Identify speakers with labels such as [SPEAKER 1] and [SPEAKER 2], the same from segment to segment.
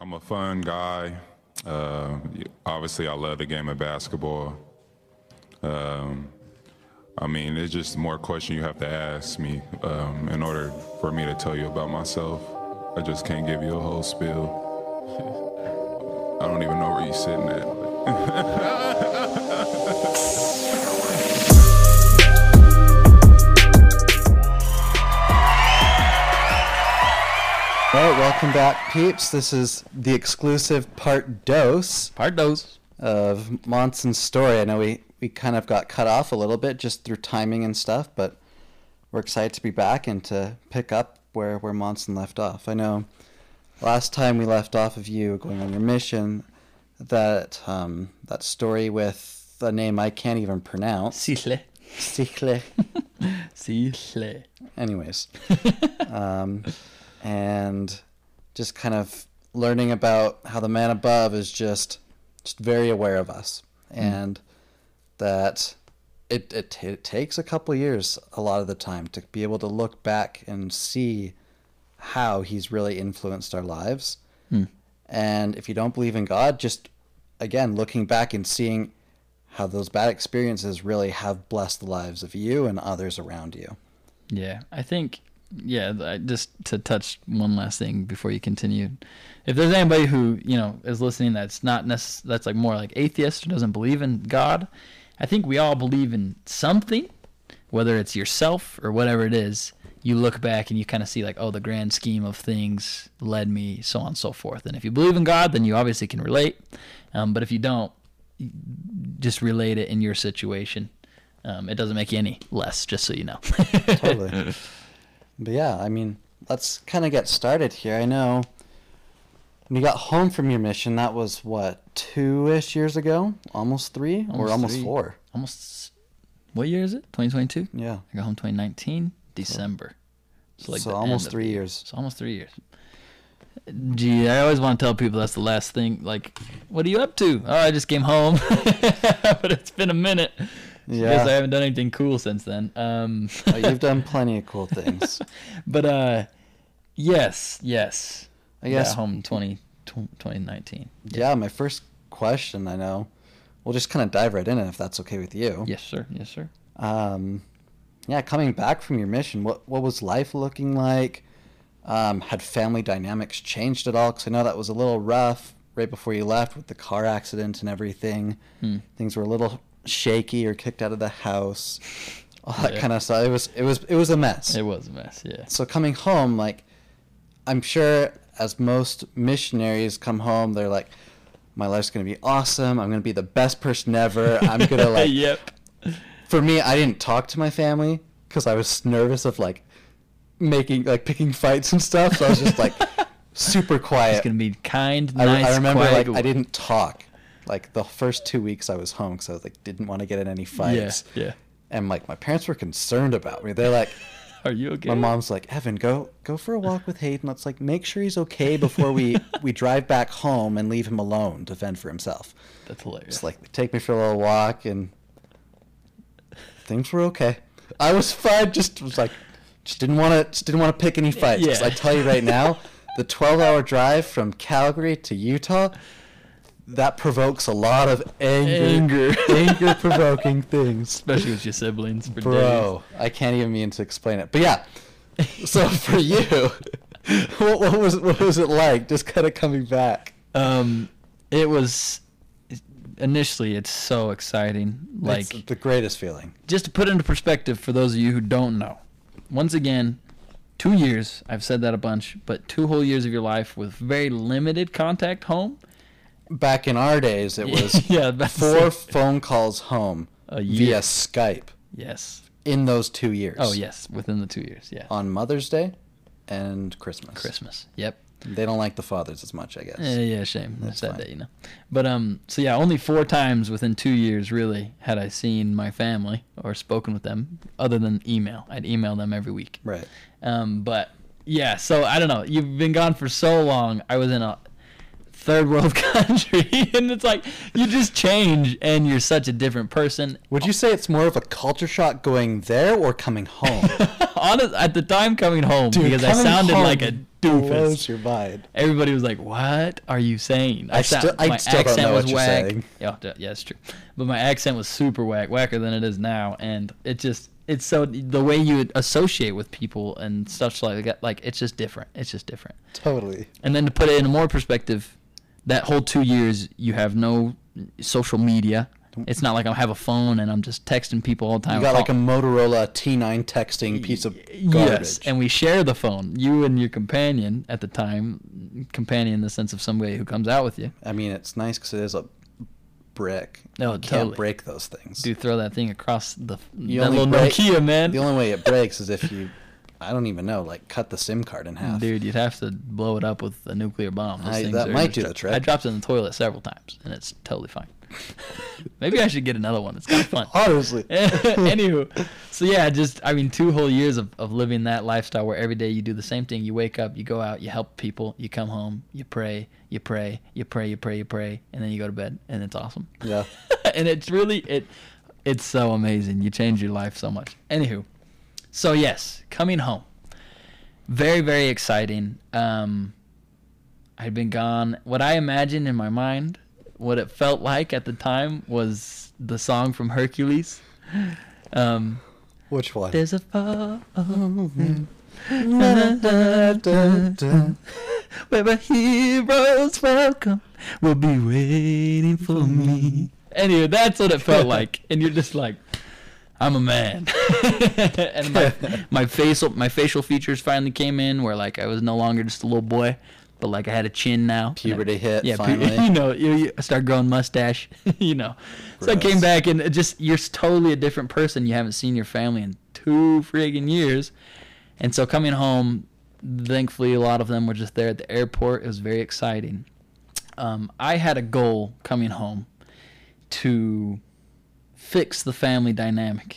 [SPEAKER 1] I'm a fun guy. Uh, obviously, I love the game of basketball. Um, I mean, it's just more question you have to ask me um, in order for me to tell you about myself. I just can't give you a whole spiel. I don't even know where you're sitting at.
[SPEAKER 2] All right, welcome back, peeps. This is the exclusive part dose
[SPEAKER 3] Part dose.
[SPEAKER 2] of Monson's story. I know we, we kind of got cut off a little bit just through timing and stuff, but we're excited to be back and to pick up where, where Monson left off. I know last time we left off of you going on your mission, that um, that story with the name I can't even pronounce.
[SPEAKER 3] Sichle.
[SPEAKER 2] Sichle.
[SPEAKER 3] Sichle.
[SPEAKER 2] anyways um, and just kind of learning about how the man above is just just very aware of us. Hmm. And that it, it, t- it takes a couple years a lot of the time to be able to look back and see how he's really influenced our lives. Hmm. And if you don't believe in god just again looking back and seeing how those bad experiences really have blessed the lives of you and others around you.
[SPEAKER 3] Yeah, I think. Yeah, just to touch one last thing before you continue. If there's anybody who you know is listening that's not necess- that's like more like atheist or doesn't believe in God, I think we all believe in something, whether it's yourself or whatever it is. You look back and you kind of see like, oh, the grand scheme of things led me, so on and so forth. And if you believe in God, then you obviously can relate. Um, but if you don't, just relate it in your situation. Um, it doesn't make you any less, just so you know.
[SPEAKER 2] totally. But yeah, I mean, let's kind of get started here. I know when you got home from your mission, that was what two ish years ago, almost three, or
[SPEAKER 3] Almost
[SPEAKER 2] almost
[SPEAKER 3] three.
[SPEAKER 2] four.
[SPEAKER 3] almost what year is it? 2022
[SPEAKER 2] Yeah,
[SPEAKER 3] i got home 2019 december. So
[SPEAKER 2] So almost three years.
[SPEAKER 3] so almost three years. Gee i always want to tell people that's the last thing like what are you up to? Oh i just came home. But it's been a minute
[SPEAKER 2] Yeah.
[SPEAKER 3] because i haven't done anything cool since then um
[SPEAKER 2] Oh, you've done plenty of cool things.
[SPEAKER 3] but uh yes yes
[SPEAKER 2] I guess.
[SPEAKER 3] got home 20, 2019
[SPEAKER 2] Yeah, my first question. I know. We'll just kind of dive right in, if that's okay with you.
[SPEAKER 3] yes sir yes sir
[SPEAKER 2] Um, yeah, coming back from your mission, what what was life looking like? Um, had family dynamics changed at all? Because I know that was a little rough right before you left with the car accident and everything.
[SPEAKER 3] Hmm.
[SPEAKER 2] Things were a little shaky or kicked out of the house, all that
[SPEAKER 3] Yeah.
[SPEAKER 2] kind of stuff. It was it was it was a mess.
[SPEAKER 3] it was a mess yeah
[SPEAKER 2] So coming home, like, I'm sure as most missionaries come home, they're like, my life's gonna be awesome. I'm gonna be the best person ever. I'm gonna like
[SPEAKER 3] yep
[SPEAKER 2] for me, I didn't talk to my family because I was nervous of like making like picking fights and stuff. So I was just like super quiet.
[SPEAKER 3] it's gonna be kind
[SPEAKER 2] I,
[SPEAKER 3] nice
[SPEAKER 2] I remember
[SPEAKER 3] quiet.
[SPEAKER 2] like I didn't talk like the first two weeks I was home because I was like didn't want to get in any fights.
[SPEAKER 3] yeah yeah
[SPEAKER 2] And like my parents were concerned about me. They're like,
[SPEAKER 3] Are you okay?
[SPEAKER 2] my mom's like, Evan, go go for a walk with Hayden. Let's like make sure he's okay before we we drive back home and leave him alone to fend for himself.
[SPEAKER 3] That's hilarious.
[SPEAKER 2] It's like take me for a little walk and things were okay. I was fine. Just was like, just didn't want to, just didn't want to pick any fights.
[SPEAKER 3] Yeah.
[SPEAKER 2] I tell you right now, the 12-hour drive from Calgary to Utah, that provokes a lot of anger,
[SPEAKER 3] Anger.
[SPEAKER 2] provoking things.
[SPEAKER 3] especially with your siblings for
[SPEAKER 2] Bro, I can't even begin to explain it. But yeah, so for you, what, what was what was it like? Just kind of coming back.
[SPEAKER 3] Um, it was initially it's so exciting. Like
[SPEAKER 2] it's the greatest feeling.
[SPEAKER 3] just to put into perspective for those of you who don't know. Once again, two years. I've said that a bunch, but two whole years of your life with very limited contact home.
[SPEAKER 2] Back in our days, it was
[SPEAKER 3] yeah,
[SPEAKER 2] four phone calls home
[SPEAKER 3] A
[SPEAKER 2] via Skype
[SPEAKER 3] Yes.
[SPEAKER 2] in those two years.
[SPEAKER 3] Oh yes, within the two years. Yeah.
[SPEAKER 2] On Mother's Day and Christmas.
[SPEAKER 3] Christmas. Yep.
[SPEAKER 2] They don't like the fathers as much, I guess.
[SPEAKER 3] Yeah, yeah, shame.
[SPEAKER 2] That's
[SPEAKER 3] that day, you know. But um, so yeah, only four times within two years really had I seen my family or spoken with them, other than email. I'd email them every week.
[SPEAKER 2] Right.
[SPEAKER 3] Um, but yeah, so I don't know. You've been gone for so long. I was in a third world country, and it's like you just change, and you're such a different person.
[SPEAKER 2] Would you say it's more of a culture shock going there or coming home?
[SPEAKER 3] Honest, at the time coming home
[SPEAKER 2] Dude,
[SPEAKER 3] because I sounded like a
[SPEAKER 2] blows
[SPEAKER 3] doofus.
[SPEAKER 2] your mind.
[SPEAKER 3] Everybody was like, "What are you saying?"
[SPEAKER 2] I
[SPEAKER 3] sound-
[SPEAKER 2] still- I
[SPEAKER 3] my
[SPEAKER 2] still don't
[SPEAKER 3] accent
[SPEAKER 2] know
[SPEAKER 3] was
[SPEAKER 2] what you're
[SPEAKER 3] whack.
[SPEAKER 2] saying.
[SPEAKER 3] Yeah, yeah, it's true. But my accent was super whack, whacker than it is now, and it just it's so the way you associate with people and stuff like that. Like it's just different. It's just different.
[SPEAKER 2] Totally.
[SPEAKER 3] And then to put it in a more perspective, that whole two years you have no social media. It's not like I have a phone and I'm just texting people all the time.
[SPEAKER 2] You got like a Motorola T9 texting piece of garbage.
[SPEAKER 3] Yes, and we share the phone. You and your companion at the time, companion in the sense of somebody who comes out with you.
[SPEAKER 2] I mean, it's nice because it is a brick.
[SPEAKER 3] No,
[SPEAKER 2] you can't break those things.
[SPEAKER 3] Do throw that thing across the
[SPEAKER 2] You
[SPEAKER 3] that
[SPEAKER 2] only
[SPEAKER 3] little
[SPEAKER 2] break-
[SPEAKER 3] Nokia, man.
[SPEAKER 2] The only way it breaks is if you, I don't even know, like cut the SIM card in half.
[SPEAKER 3] Dude, you'd have to blow it up with a nuclear bomb. Those
[SPEAKER 2] I-
[SPEAKER 3] things
[SPEAKER 2] that might do the trick.
[SPEAKER 3] I dropped it in the toilet several times, and it's totally fine. Maybe I should get another one. It's kind of fun.
[SPEAKER 2] Honestly.
[SPEAKER 3] Anywho, so yeah, just I mean, two whole years of, of living that lifestyle where every day you do the same thing. You wake up, you go out, you help people, you come home, you pray, you pray, you pray, you pray, you pray, and then you go to bed, and it's awesome.
[SPEAKER 2] Yeah.
[SPEAKER 3] and it's really it, it's so amazing. You change your life so much. Anywho, so yes, coming home, very very exciting. Um, I'd been gone. What I imagined in my mind, what it felt like at the time, was the song from Hercules. Um,
[SPEAKER 2] Which one?
[SPEAKER 3] there's a fall where my heroes welcome will be waiting for me. Anyway, that's what it felt like, and you're just like, I'm a man, and my my facial my facial features finally came in, where like I was no longer just a little boy, but like I had a chin now.
[SPEAKER 2] Puberty hit,
[SPEAKER 3] Yeah,
[SPEAKER 2] finally.
[SPEAKER 3] you know, you, you start growing mustache. you know, so I came back and just you're totally a different person. You haven't seen your family in two friggin' years, and so coming home, thankfully a lot of them were just there at the airport. It was very exciting. Um, I had a goal coming home to fix the family dynamic.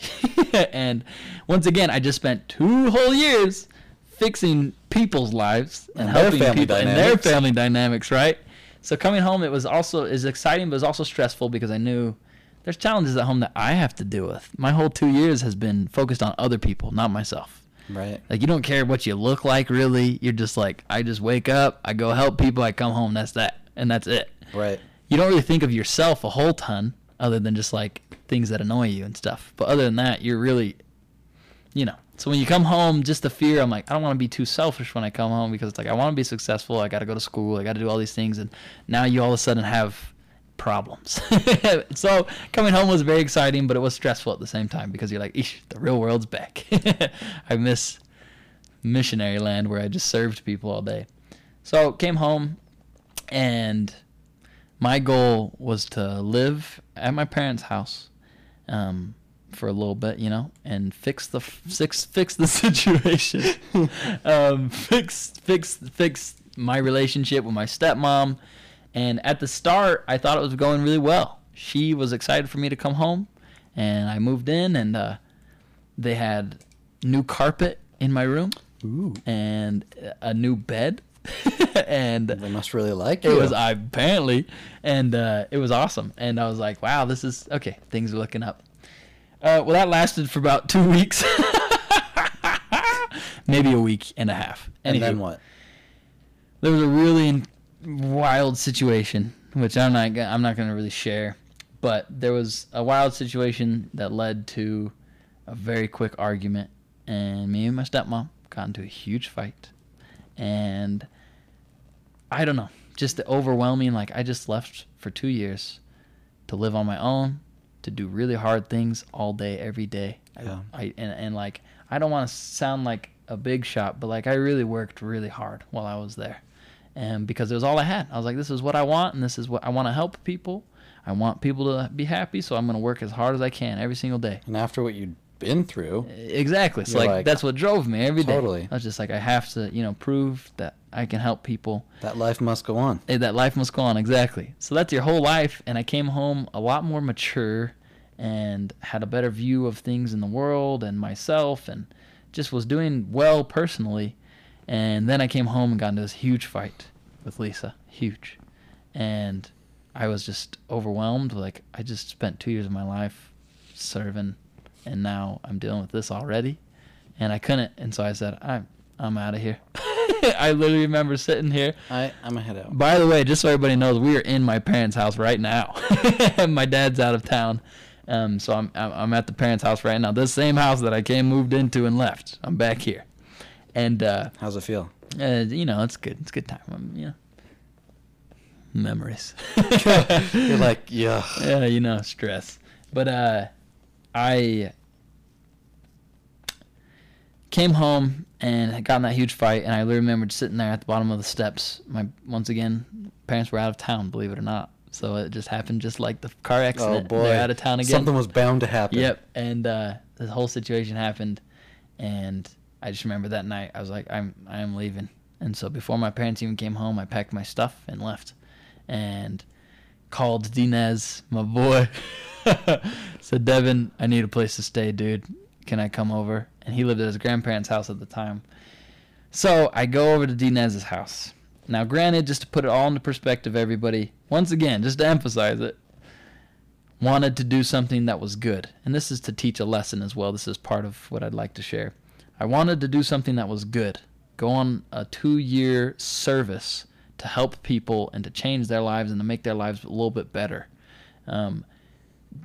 [SPEAKER 3] and once again, I just spent two whole years fixing people's lives and,
[SPEAKER 2] And
[SPEAKER 3] helping people and their family dynamics, right? So coming home, it was also is exciting, but it was also stressful because I knew there's challenges at home that I have to deal with. My whole two years has been focused on other people, not myself.
[SPEAKER 2] Right.
[SPEAKER 3] Like you don't care what you look like, really. You're just like, I just wake up, I go help people, I come home, that's that, and that's it
[SPEAKER 2] Right.
[SPEAKER 3] you don't really think of yourself a whole ton other than just like things that annoy you and stuff. But other than that, you're really, you know. So when you come home, just the fear, I'm like, I don't want to be too selfish when I come home because it's like I want to be successful. I got to go to school. I got to do all these things, and now you all of a sudden have problems. so coming home was very exciting, but it was stressful at the same time because you're like, Eesh, the real world's back. I miss missionary land where I just served people all day. So came home, and my goal was to live at my parents' house um, for a little bit, you know, and fix the fix fix the situation, um, fix fix fix my relationship with my stepmom. And at the start, I thought it was going really well. She was excited for me to come home, and I moved in, and uh, they had new carpet in my room
[SPEAKER 2] Ooh.
[SPEAKER 3] and a new bed, and
[SPEAKER 2] They must really like
[SPEAKER 3] it
[SPEAKER 2] you.
[SPEAKER 3] was I apparently, and uh, it was awesome. And I was like, wow, this is okay. Things are looking up. Uh, well, that lasted for about two weeks, maybe a week and a half.
[SPEAKER 2] and then what?
[SPEAKER 3] There was a really wild situation, which I'm not. I'm not going to really share, but there was a wild situation that led to a very quick argument, and me and my stepmom got into a huge fight, and I don't know, just the overwhelming. Like I just left for two years to live on my own, to do really hard things all day, every day.
[SPEAKER 2] Yeah.
[SPEAKER 3] I, and and like I don't want to sound like a big shot, but like I really worked really hard while I was there, and because it was all I had. I was like, this is what I want, and this is what I want to help people. I want people to be happy, so I'm gonna work as hard as I can every single day.
[SPEAKER 2] And after what you'd been through,
[SPEAKER 3] Exactly. So like,
[SPEAKER 2] like,
[SPEAKER 3] that's what drove me every day.
[SPEAKER 2] Totally.
[SPEAKER 3] I was just like, I have to, you know, prove that I can help people.
[SPEAKER 2] that life must go on.
[SPEAKER 3] Eh, That life must go on. Exactly. So that's your whole life. And I came home a lot more mature and had a better view of things in the world and myself and just was doing well personally. And then I came home and got into this huge fight with Lisa. Huge. and I was just overwhelmed. Like I just spent two years of my life serving, and now I'm dealing with this already, and I couldn't. And so I said, I'm I'm out of here. I literally remember sitting here.
[SPEAKER 2] I I'm gonna head out.
[SPEAKER 3] By the way, just so everybody knows, we are in my parents' house right now. my dad's out of town, um, so I'm I'm I'm at the parents' house right now. This same house that I came moved into and left. I'm back here, and uh,
[SPEAKER 2] How's it feel?
[SPEAKER 3] uh, you know it's good. It's a good time. Um, you know, memories.
[SPEAKER 2] You're like, yeah.
[SPEAKER 3] yeah, you know, stress. But uh, I came home and got in that huge fight, and I literally remembered sitting there at the bottom of the steps. My once again, parents were out of town, believe it or not. So it just happened, just like the car accident.
[SPEAKER 2] Oh
[SPEAKER 3] accident.
[SPEAKER 2] boy.
[SPEAKER 3] They're out of town again.
[SPEAKER 2] Something was bound to happen.
[SPEAKER 3] Yep. And uh, the whole situation happened, and I just remember that night. I was like, I'm I am leaving. And so before my parents even came home, I packed my stuff and left, and called Dinez, my boy. Said, Devin, I need a place to stay, dude. Can I come over? And he lived at his grandparents' house at the time. So I go over to Dinez's house. Now, granted, just to put it all into perspective, everybody, once again, just to emphasize it, wanted to do something that was good. And this is to teach a lesson as well. This is part of what I'd like to share. I wanted to do something that was good. Go on a two year service to help people and to change their lives and to make their lives a little bit better. Um,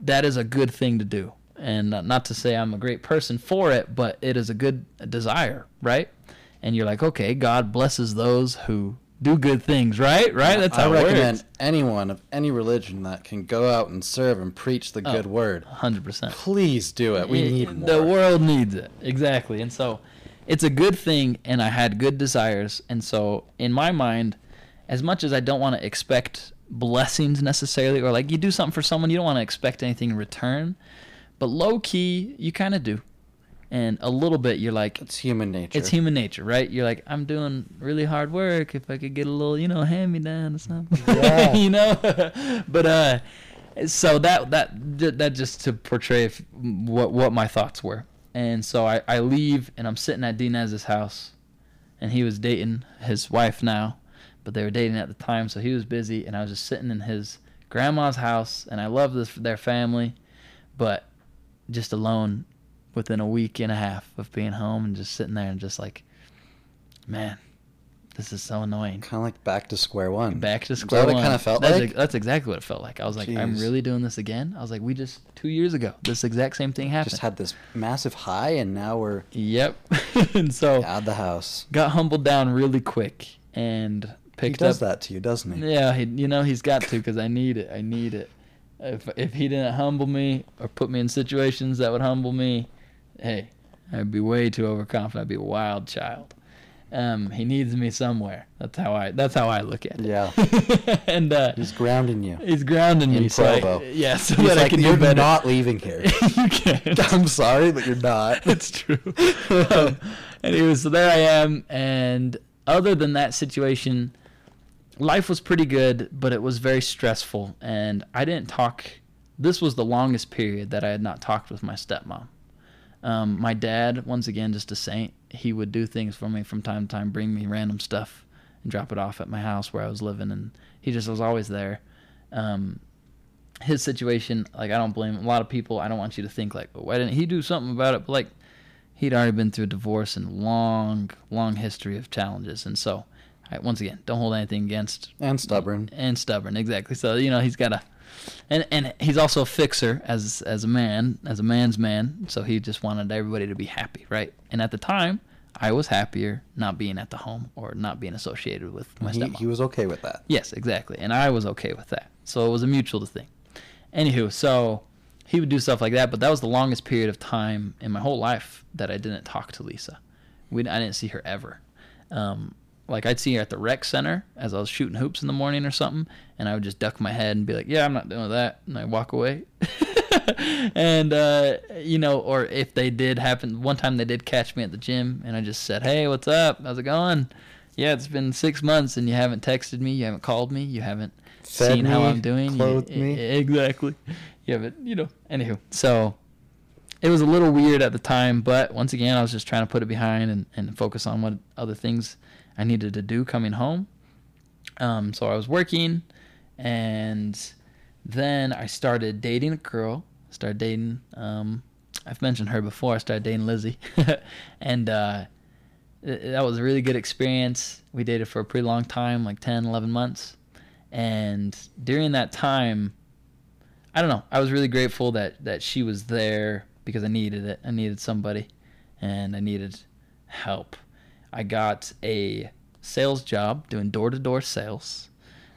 [SPEAKER 3] that is a good thing to do. And uh, not to say I'm a great person for it, but it is a good desire, right? And you're like, okay, God blesses those who do good things, right? Right? That's
[SPEAKER 2] I
[SPEAKER 3] how it
[SPEAKER 2] recommend
[SPEAKER 3] works.
[SPEAKER 2] anyone of any religion that can go out and serve and preach the good word.
[SPEAKER 3] 100%.
[SPEAKER 2] Please do it. We
[SPEAKER 3] It-
[SPEAKER 2] need more.
[SPEAKER 3] The world needs it. Exactly. And so it's a good thing and I had good desires. And so in my mind, as much as I don't want to expect blessings necessarily or like you do something for someone you don't want to expect anything in return, but low key you kind of do. And a little bit you're like
[SPEAKER 2] it's human nature.
[SPEAKER 3] it's human nature, right? You're like, I'm doing really hard work. If I could get a little, you know, hand me down or something,
[SPEAKER 2] Yeah.
[SPEAKER 3] you know. but uh, so that that that just to portray if, what what my thoughts were. And so I I leave and I'm sitting at Dinez's house, and he was dating his wife now, but they were dating at the time, so he was busy, and I was just sitting in his grandma's house, and I love this their family, but just alone within a week and a half of being home and just sitting there and just like, man, this is so annoying.
[SPEAKER 2] kind of like back to square one.
[SPEAKER 3] Back to
[SPEAKER 2] Is that
[SPEAKER 3] square one.
[SPEAKER 2] kinda felt
[SPEAKER 3] that's
[SPEAKER 2] like?
[SPEAKER 3] ex- that's exactly what it felt like. I was like, I'm really doing this again. I was like, we just two years ago, this exact same thing happened.
[SPEAKER 2] Just had this massive high, and now we're
[SPEAKER 3] yep. and so
[SPEAKER 2] out of the house.
[SPEAKER 3] got humbled down really quick and
[SPEAKER 2] He does
[SPEAKER 3] up.
[SPEAKER 2] that to you, doesn't he?
[SPEAKER 3] Yeah, he, you know he's got to because I need it. I need it. If if he didn't humble me or put me in situations that would humble me, hey, I'd be way too overconfident. I'd be a wild child. Um, he needs me somewhere. That's how I. That's how I look at it.
[SPEAKER 2] Yeah.
[SPEAKER 3] and uh,
[SPEAKER 2] He's grounding you.
[SPEAKER 3] he's grounding
[SPEAKER 2] In
[SPEAKER 3] me. So I,
[SPEAKER 2] Provo.
[SPEAKER 3] yeah, so
[SPEAKER 2] He's
[SPEAKER 3] that I
[SPEAKER 2] like,
[SPEAKER 3] can
[SPEAKER 2] you're
[SPEAKER 3] do better.
[SPEAKER 2] not leaving here.
[SPEAKER 3] you can't.
[SPEAKER 2] I'm sorry, but you're not.
[SPEAKER 3] it's true. um, anyway, so there I am, and other than that situation, life was pretty good, but it was very stressful, and I didn't talk. This was the longest period that I had not talked with my stepmom. Um, my dad, once again, just a saint. He would do things for me from time to time, bring me random stuff and drop it off at my house where I was living, and he just was always there. Um, his situation, like I don't blame a lot of people. I don't want you to think like, why didn't he do something about it? But like, he'd already been through a divorce and long, long history of challenges, and so, I, once again, don't hold anything against
[SPEAKER 2] and stubborn.
[SPEAKER 3] and stubborn exactly so you know he's got a and and he's also a fixer as as a man as a man's man so he just wanted everybody to be happy right and at the time i was happier not being at the home or not being associated with my
[SPEAKER 2] He,
[SPEAKER 3] stepmom
[SPEAKER 2] he was okay with that.
[SPEAKER 3] Yes, exactly. And I was okay with that. So it was a mutual thing. Anywho, so he would do stuff like that, but that was the longest period of time in my whole life that I didn't talk to Lisa. We, I didn't see her ever. Um, like I'd see her at the rec center as I was shooting hoops in the morning or something, and I would just duck my head and be like, "Yeah, I'm not doing that," and I walk away. and uh, you know, or if they did happen, one time they did catch me at the gym, and I just said, "Hey, what's up? How's it going?" Yeah, it's been six months, and you haven't texted me, you haven't called me, you haven't
[SPEAKER 2] Fed
[SPEAKER 3] seen how I'm doing. You-
[SPEAKER 2] clothed
[SPEAKER 3] e-
[SPEAKER 2] me.
[SPEAKER 3] exactly. You haven't, you know. Anywho, so it was a little weird at the time, but once again, I was just trying to put it behind and, and focus on what other things I needed to do coming home. Um, so I was working, and then I started dating a girl. Started dating. Um, I've mentioned her before. I started dating Lizzie, and uh, th- that was a really good experience. We dated for a pretty long time, like 10, 11 months. And during that time, I don't know. I was really grateful that that she was there because I needed it. I needed somebody, and I needed help. I got a sales job doing door to door sales.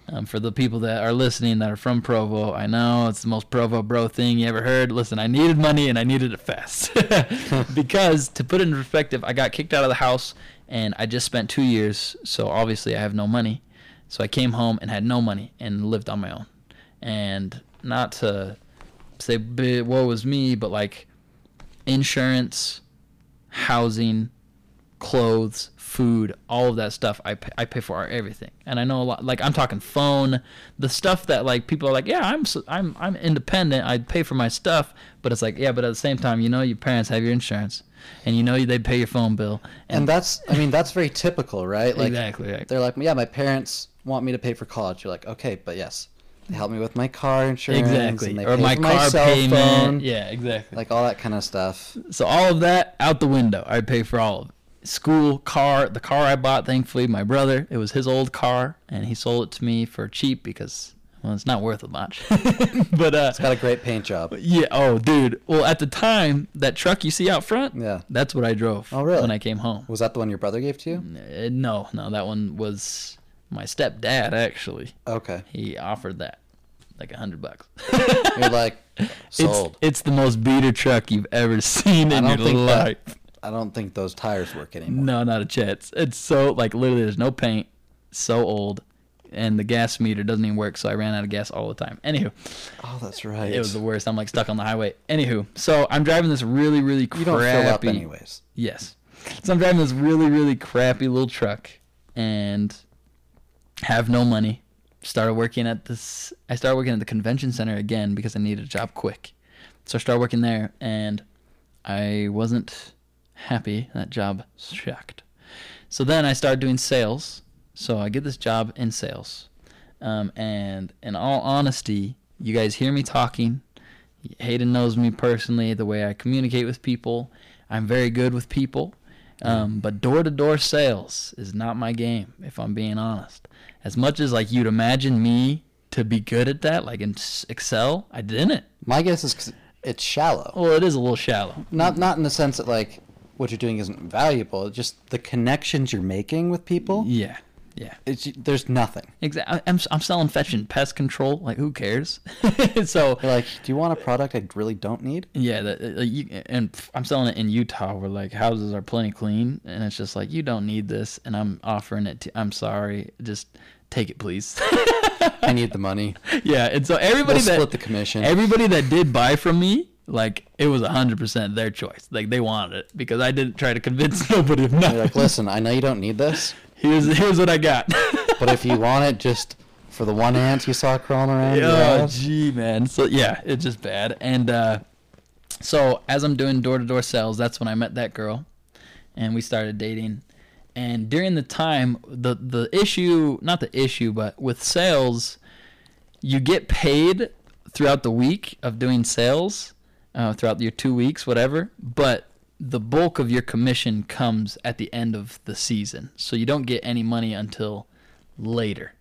[SPEAKER 3] Um, for the people that are listening that are from Provo, I know it's the most Provo bro thing you ever heard. Listen, I needed money and I needed it fast. because to put it in perspective, I got kicked out of the house and I just spent two years, so obviously I have no money. So I came home and had no money and lived on my own. And not to say woe was me, but like insurance, housing, clothes, food, all of that stuff I pay, I pay for everything. And I know a lot like I'm talking phone, the stuff that like people are like, "Yeah, I'm I'm I'm independent. I pay for my stuff." But it's like, "Yeah, but at the same time, you know your parents have your insurance and you know they pay your phone bill."
[SPEAKER 2] And that's, I mean, that's very typical, right? Like,
[SPEAKER 3] exactly. Right.
[SPEAKER 2] they're like, yeah, my parents want me to pay for college. You're like, okay, but yes, they help me with my car insurance.
[SPEAKER 3] Exactly.
[SPEAKER 2] And they
[SPEAKER 3] Or my car
[SPEAKER 2] cell
[SPEAKER 3] payment.
[SPEAKER 2] phone,
[SPEAKER 3] Yeah, exactly.
[SPEAKER 2] Like all that kind of stuff.
[SPEAKER 3] So all of that out the window. I pay for all of it. School, car, the car I bought, thankfully, my brother, it was his old car, and he sold it to me for cheap because, well, it's not worth it much. but, uh,
[SPEAKER 2] It's got a great paint job.
[SPEAKER 3] yeah, oh, dude. Well, at the time, that truck you see out front,
[SPEAKER 2] Yeah.
[SPEAKER 3] that's what I drove
[SPEAKER 2] Oh, really?
[SPEAKER 3] when I came home.
[SPEAKER 2] Was that the one your brother gave to you?
[SPEAKER 3] Uh, no, no, that one was my stepdad, actually.
[SPEAKER 2] Okay.
[SPEAKER 3] He offered that, like a hundred bucks.
[SPEAKER 2] You're like, sold.
[SPEAKER 3] It's, it's the most beater truck you've ever seen in your life.
[SPEAKER 2] that. I don't think those tires work anymore.
[SPEAKER 3] No, not a chance. It's so like literally there's no paint, so old, and the gas meter doesn't even work. So I ran out of gas all the time. Anywho,
[SPEAKER 2] Oh, that's right.
[SPEAKER 3] it was the worst. I'm like stuck on the highway. Anywho, so I'm driving this really really
[SPEAKER 2] you
[SPEAKER 3] crappy.
[SPEAKER 2] don't fill up anyways.
[SPEAKER 3] Yes. So I'm driving this really really crappy little truck, and have no money. Started working at this. I started working at the convention center again because I needed a job quick. So I started working there, and I wasn't happy. That job sucked. So then I started doing sales. So I get this job in sales. Um, and in all honesty, you guys hear me talking. Hayden knows me personally, the way I communicate with people. I'm very good with people. Um, but door to door sales is not my game, if I'm being honest. As much as like you'd imagine me to be good at that, like in Excel, I didn't.
[SPEAKER 2] My guess is it's shallow.
[SPEAKER 3] Well, it is a little shallow.
[SPEAKER 2] Not not in the sense that like what you're doing isn't valuable. Just the connections you're making with people.
[SPEAKER 3] Yeah, yeah.
[SPEAKER 2] It's there's nothing.
[SPEAKER 3] Exactly. I'm I'm selling fetching pest control. Like who cares? so
[SPEAKER 2] You're like, do you want a product I really don't need?
[SPEAKER 3] yeah, that, uh, you, and I'm selling it in Utah where like houses are plenty clean, and it's just like you don't need this, and I'm offering it. to I'm sorry, just take it, please.
[SPEAKER 2] I need the money.
[SPEAKER 3] yeah, and so everybody
[SPEAKER 2] We'll
[SPEAKER 3] that
[SPEAKER 2] split the commission.
[SPEAKER 3] everybody that did buy from me, like it was hundred percent their choice. Like they wanted it because I didn't try to convince nobody of
[SPEAKER 2] You're
[SPEAKER 3] nothing.
[SPEAKER 2] like, listen, I know you don't need this,
[SPEAKER 3] here's here's what I got.
[SPEAKER 2] but if you want it, just for the one ant you saw crawling around.
[SPEAKER 3] Oh, gee, man. So yeah, it's just bad. And uh, so as I'm doing door to door sales, that's when I met that girl, and we started dating. And during the time, the the issue, not the issue, but with sales, you get paid throughout the week of doing sales, uh, throughout your two weeks, whatever. But the bulk of your commission comes at the end of the season, so you don't get any money until later.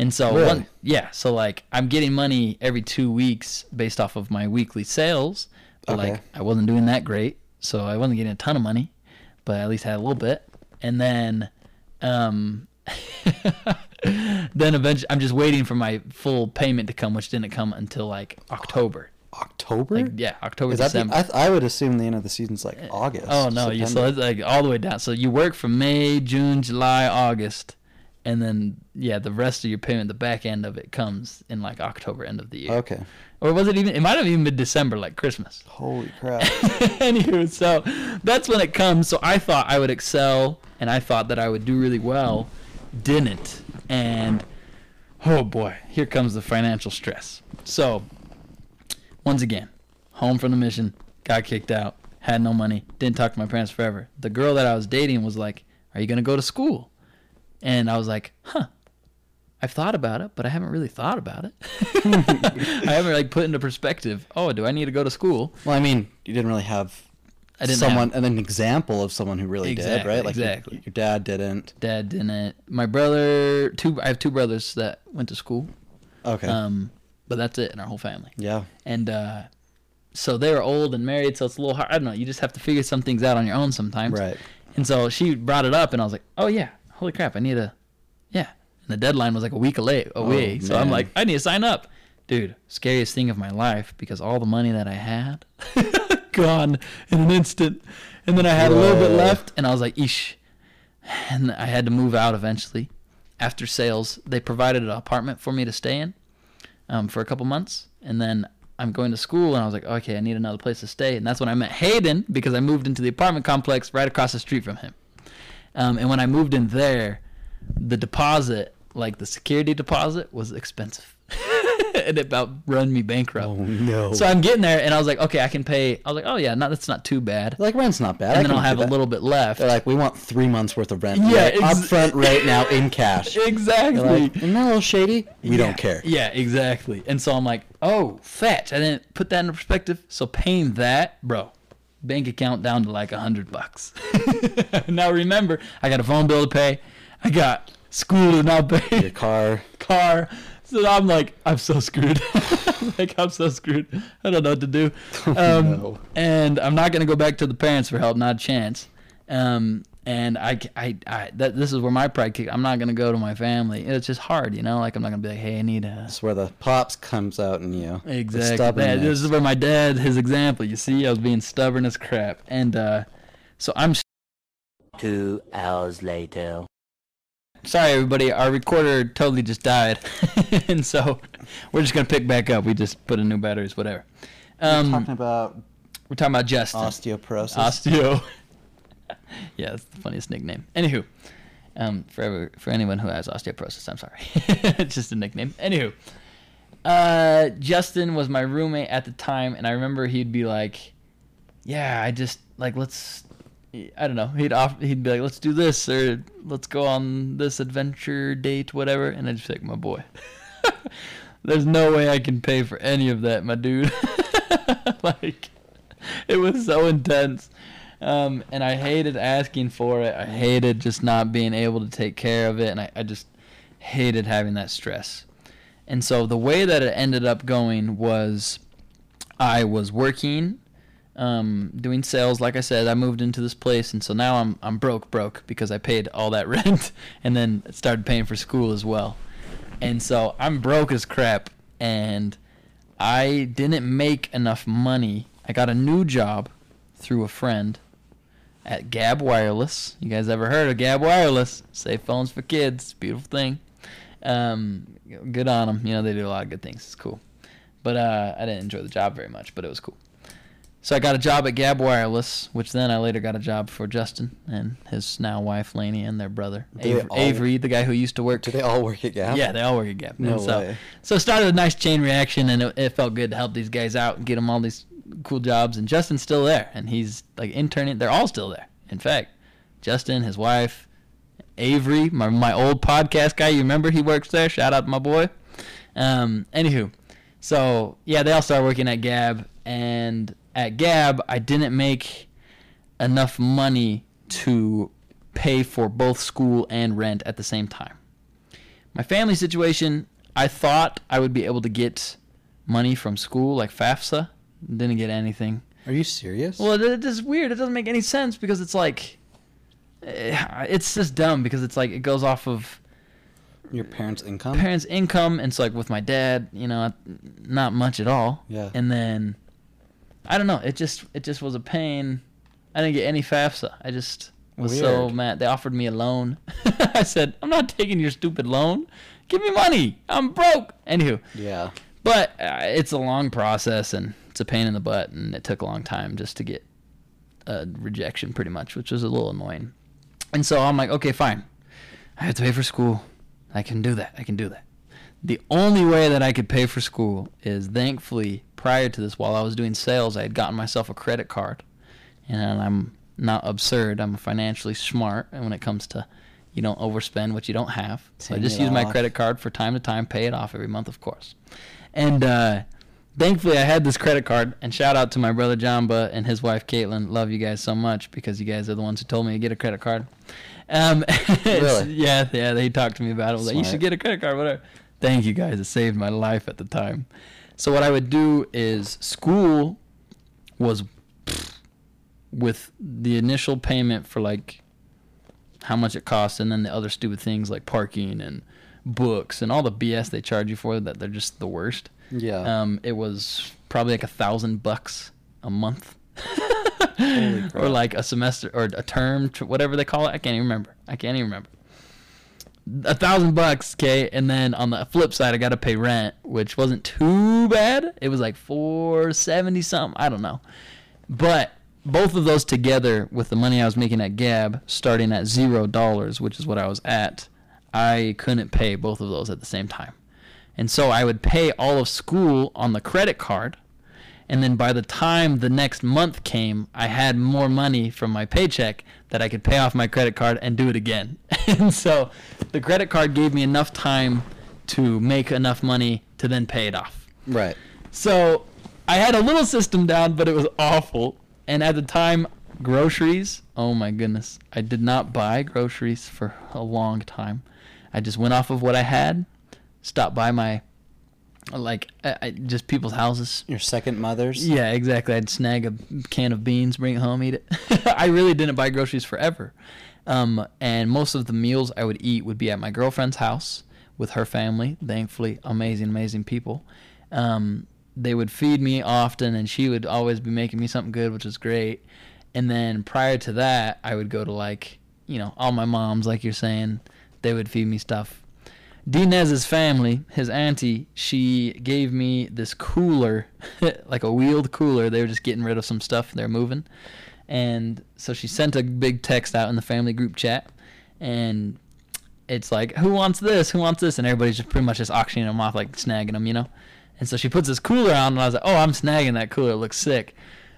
[SPEAKER 3] And so,
[SPEAKER 2] Really?
[SPEAKER 3] one, yeah, so like I'm getting money every two weeks based off of my weekly sales, but
[SPEAKER 2] Okay.
[SPEAKER 3] like I wasn't doing that great, so I wasn't getting a ton of money, but I at least had a little bit. And then, um, then eventually, I'm just waiting for my full payment to come, which didn't come until like October.
[SPEAKER 2] October.
[SPEAKER 3] Like yeah, October,
[SPEAKER 2] Is that the, I, th- I would assume the end of the season's like eh, August.
[SPEAKER 3] Oh no, you so it's like all the way down. So you work from May, June, July, August, and then yeah, the rest of your payment, the back end of it comes in like October, end of the year.
[SPEAKER 2] Okay.
[SPEAKER 3] Or was it even? It might have even been December, like Christmas.
[SPEAKER 2] Holy crap.
[SPEAKER 3] Anywho, so that's when it comes. So I thought I would excel, and I thought that I would do really well. Didn't, and oh boy, here comes the financial stress. So once again, home from the mission, got kicked out, had no money, didn't talk to my parents forever. The girl that I was dating was like, "Are you gonna go to school?" And I was like, "Huh." I've thought about it, but I haven't really thought about it. I haven't like put into perspective. Oh, do I need to go to school?
[SPEAKER 2] Well, I mean, you didn't really have
[SPEAKER 3] I didn't
[SPEAKER 2] someone
[SPEAKER 3] have-
[SPEAKER 2] and an example of someone who really did, right? Like your-
[SPEAKER 3] exactly.
[SPEAKER 2] Your, dad didn't.
[SPEAKER 3] Dad didn't. My brother, two. I have two brothers that went to school.
[SPEAKER 2] Okay.
[SPEAKER 3] Um, but that's it in our whole family.
[SPEAKER 2] yeah.
[SPEAKER 3] And uh, so they were old and married, so it's a little hard. I don't know. You just have to figure some things out on your own sometimes.
[SPEAKER 2] Right.
[SPEAKER 3] And so she brought it up, and I was like, "Oh yeah, holy crap! I need a, yeah." And the deadline was like a week away. away. so I'm like, "I need to sign up, dude." Scariest thing of my life because all the money that I had gone in an instant, and then I had a little bit left, and I was like, "Eesh," and I had to move out eventually. After sales, they provided an apartment for me to stay in um, for a couple months, and then I'm going to school, and I was like, okay, I need another place to stay, and that's when I met Hayden because I moved into the apartment complex right across the street from him. Um, and when I moved in there, the deposit, like the security deposit, was expensive, and it about run me bankrupt.
[SPEAKER 2] Oh no.
[SPEAKER 3] So I'm getting there, and I was like, okay, I can pay. I was like, oh yeah, no, that's not too bad.
[SPEAKER 2] like rent's not bad. I
[SPEAKER 3] And then I'll have a
[SPEAKER 2] that.
[SPEAKER 3] little bit left.
[SPEAKER 2] They're like, we want three months worth of rent.
[SPEAKER 3] Yeah,
[SPEAKER 2] right up
[SPEAKER 3] ex-
[SPEAKER 2] front right now in cash.
[SPEAKER 3] Exactly.
[SPEAKER 2] like, isn't that a little shady? We
[SPEAKER 3] Yeah.
[SPEAKER 2] don't care.
[SPEAKER 3] Yeah, exactly. And so I'm like, oh, fetch. I didn't put that into perspective. So paying that, bro, bank account down to like a hundred bucks. now remember, I got a phone bill to pay. I got school to not pay.
[SPEAKER 2] Your car.
[SPEAKER 3] Car. So I'm like, I'm so screwed. like I'm so screwed. I don't know what to do. Um,
[SPEAKER 2] no.
[SPEAKER 3] And I'm not gonna go back to the parents for help. Not a chance. Um, and I, I, I that this is where my pride kick. I'm not gonna go to my family. It's just hard, you know. Like I'm not gonna be like, hey, I need a
[SPEAKER 2] That's where the pops comes out in you. The
[SPEAKER 3] Exactly. Yeah, this is where my dad, his example. You see, I was being stubborn as crap, and uh, so I'm
[SPEAKER 4] Two hours later.
[SPEAKER 3] Sorry, everybody. Our recorder totally just died, and so we're just gonna pick back up. We just put in new batteries, whatever. Um,
[SPEAKER 2] talking about
[SPEAKER 3] we're talking about Justin
[SPEAKER 2] osteoporosis.
[SPEAKER 3] Osteo. yeah, that's the funniest nickname. Anywho, um, for for anyone who has osteoporosis, I'm sorry. it's just a nickname. Anywho, uh, Justin was my roommate at the time, and I remember he'd be like, "Yeah, I just like let's." I don't know. He'd off. He'd be like, "Let's do this," or "Let's go on this adventure date, whatever." And I'd just be like, "My boy, there's no way I can pay for any of that, my dude." like, it was so intense. Um, and I hated asking for it. I hated just not being able to take care of it. And I, I just hated having that stress. And so the way that it ended up going was I was working, um, doing sales. Like I said, I moved into this place. And so now I'm, I'm broke, broke because I paid all that rent and then started paying for school as well. And so I'm broke as crap. And I didn't make enough money. I got a new job through a friend at Gab Wireless. You guys ever heard of Gab Wireless? Safe phones for kids. Beautiful thing. Um, good on them. You know, they do a lot of good things. It's cool. But uh, I didn't enjoy the job very much, but it was cool. So I got a job at Gab Wireless, which then I later got a job for Justin and his now wife Lainey and their brother Avery,
[SPEAKER 2] all-
[SPEAKER 3] Avery, the guy who used to work.
[SPEAKER 2] Do they all work at Gab?
[SPEAKER 3] Yeah, they all work at Gab.
[SPEAKER 2] No
[SPEAKER 3] And so,
[SPEAKER 2] way.
[SPEAKER 3] so it started a nice chain reaction, and it, it felt good to help these guys out and get them all these cool jobs. And Justin's still there, and he's like interning. They're all still there. In fact, Justin, his wife, Avery, my my old podcast guy. You remember he works there. Shout out to my boy. Um, anywho, so yeah, they all started working at Gab, and at Gab, I didn't make enough money to pay for both school and rent at the same time. My family situation, I thought I would be able to get money from school, like FAFSA. Didn't get anything.
[SPEAKER 2] Are you serious?
[SPEAKER 3] Well, it, it is weird. It doesn't make any sense because it's like, eh, it's just dumb because it's like it goes off of
[SPEAKER 2] Your parents' income?
[SPEAKER 3] parents' income, and it's like with my dad, you know, not much at all.
[SPEAKER 2] Yeah.
[SPEAKER 3] And then, I don't know. It just it just was a pain. I didn't get any FAFSA. I just was so mad. They offered me a loan. I said, I'm not taking your stupid loan. Give me money. I'm broke. Anywho,
[SPEAKER 2] yeah.
[SPEAKER 3] but uh, it's a long process and it's a pain in the butt, and it took a long time just to get a rejection, pretty much, which was a little annoying. And so I'm like, okay, fine. I have to pay for school. I can do that. I can do that. The only way that I could pay for school is thankfully prior to this, while I was doing sales, I had gotten myself a credit card, and I'm not absurd. I'm financially smart, and when it comes to you don't overspend what you don't have. So I just use my credit card for time to time, pay it off every month, of course. And uh, thankfully, I had this credit card. And shout out to my brother Jamba and his wife Caitlin. Love you guys so much because you guys are the ones who told me to get a credit card. Um,
[SPEAKER 2] Really?
[SPEAKER 3] Yeah, yeah. They talked to me about it. Was like, you should get a credit card, whatever. Thank you guys. It saved my life at the time. So what I would do is school was with the initial payment for like how much it costs and then the other stupid things like parking and books and all the BS they charge you for that they're just the worst.
[SPEAKER 2] Yeah.
[SPEAKER 3] Um, it was probably like a thousand bucks a month. Or like a semester or a term, whatever they call it. I can't even remember. I can't even remember. A thousand bucks, okay, and then on the flip side, I got to pay rent, which wasn't too bad. It was like four seventy something. I don't know, but both of those together with the money I was making at Gab, starting at zero dollars, which is what I was at, I couldn't pay both of those at the same time, and so I would pay all of school on the credit card and then by the time the next month came, I had more money from my paycheck that I could pay off my credit card and do it again. and so the credit card gave me enough time to make enough money to then pay it off.
[SPEAKER 2] right.
[SPEAKER 3] So I had a little system down, but it was awful. And at the time, groceries, oh my goodness. I did not buy groceries for a long time. I just went off of what I had, stopped by my, like, I, I, just people's houses,
[SPEAKER 2] Your second mother's.
[SPEAKER 3] yeah, exactly. I'd snag a can of beans, bring it home, eat it. I really didn't buy groceries forever. Um, and most of the meals I would eat would be at my girlfriend's house with her family. Thankfully, amazing, amazing people. Um, they would feed me often, and she would always be making me something good, which was great. And then prior to that, I would go to like, you know, all my moms, like you're saying, they would feed me stuff. Dinez's family, his auntie, she gave me this cooler, like a wheeled cooler. They were just getting rid of some stuff. They're moving. And so she sent a big text out in the family group chat. And it's like, who wants this? Who wants this? And everybody's just pretty much just auctioning them off, like snagging them, you know? And so she puts this cooler on, and I was like, oh, I'm snagging that cooler. It looks sick.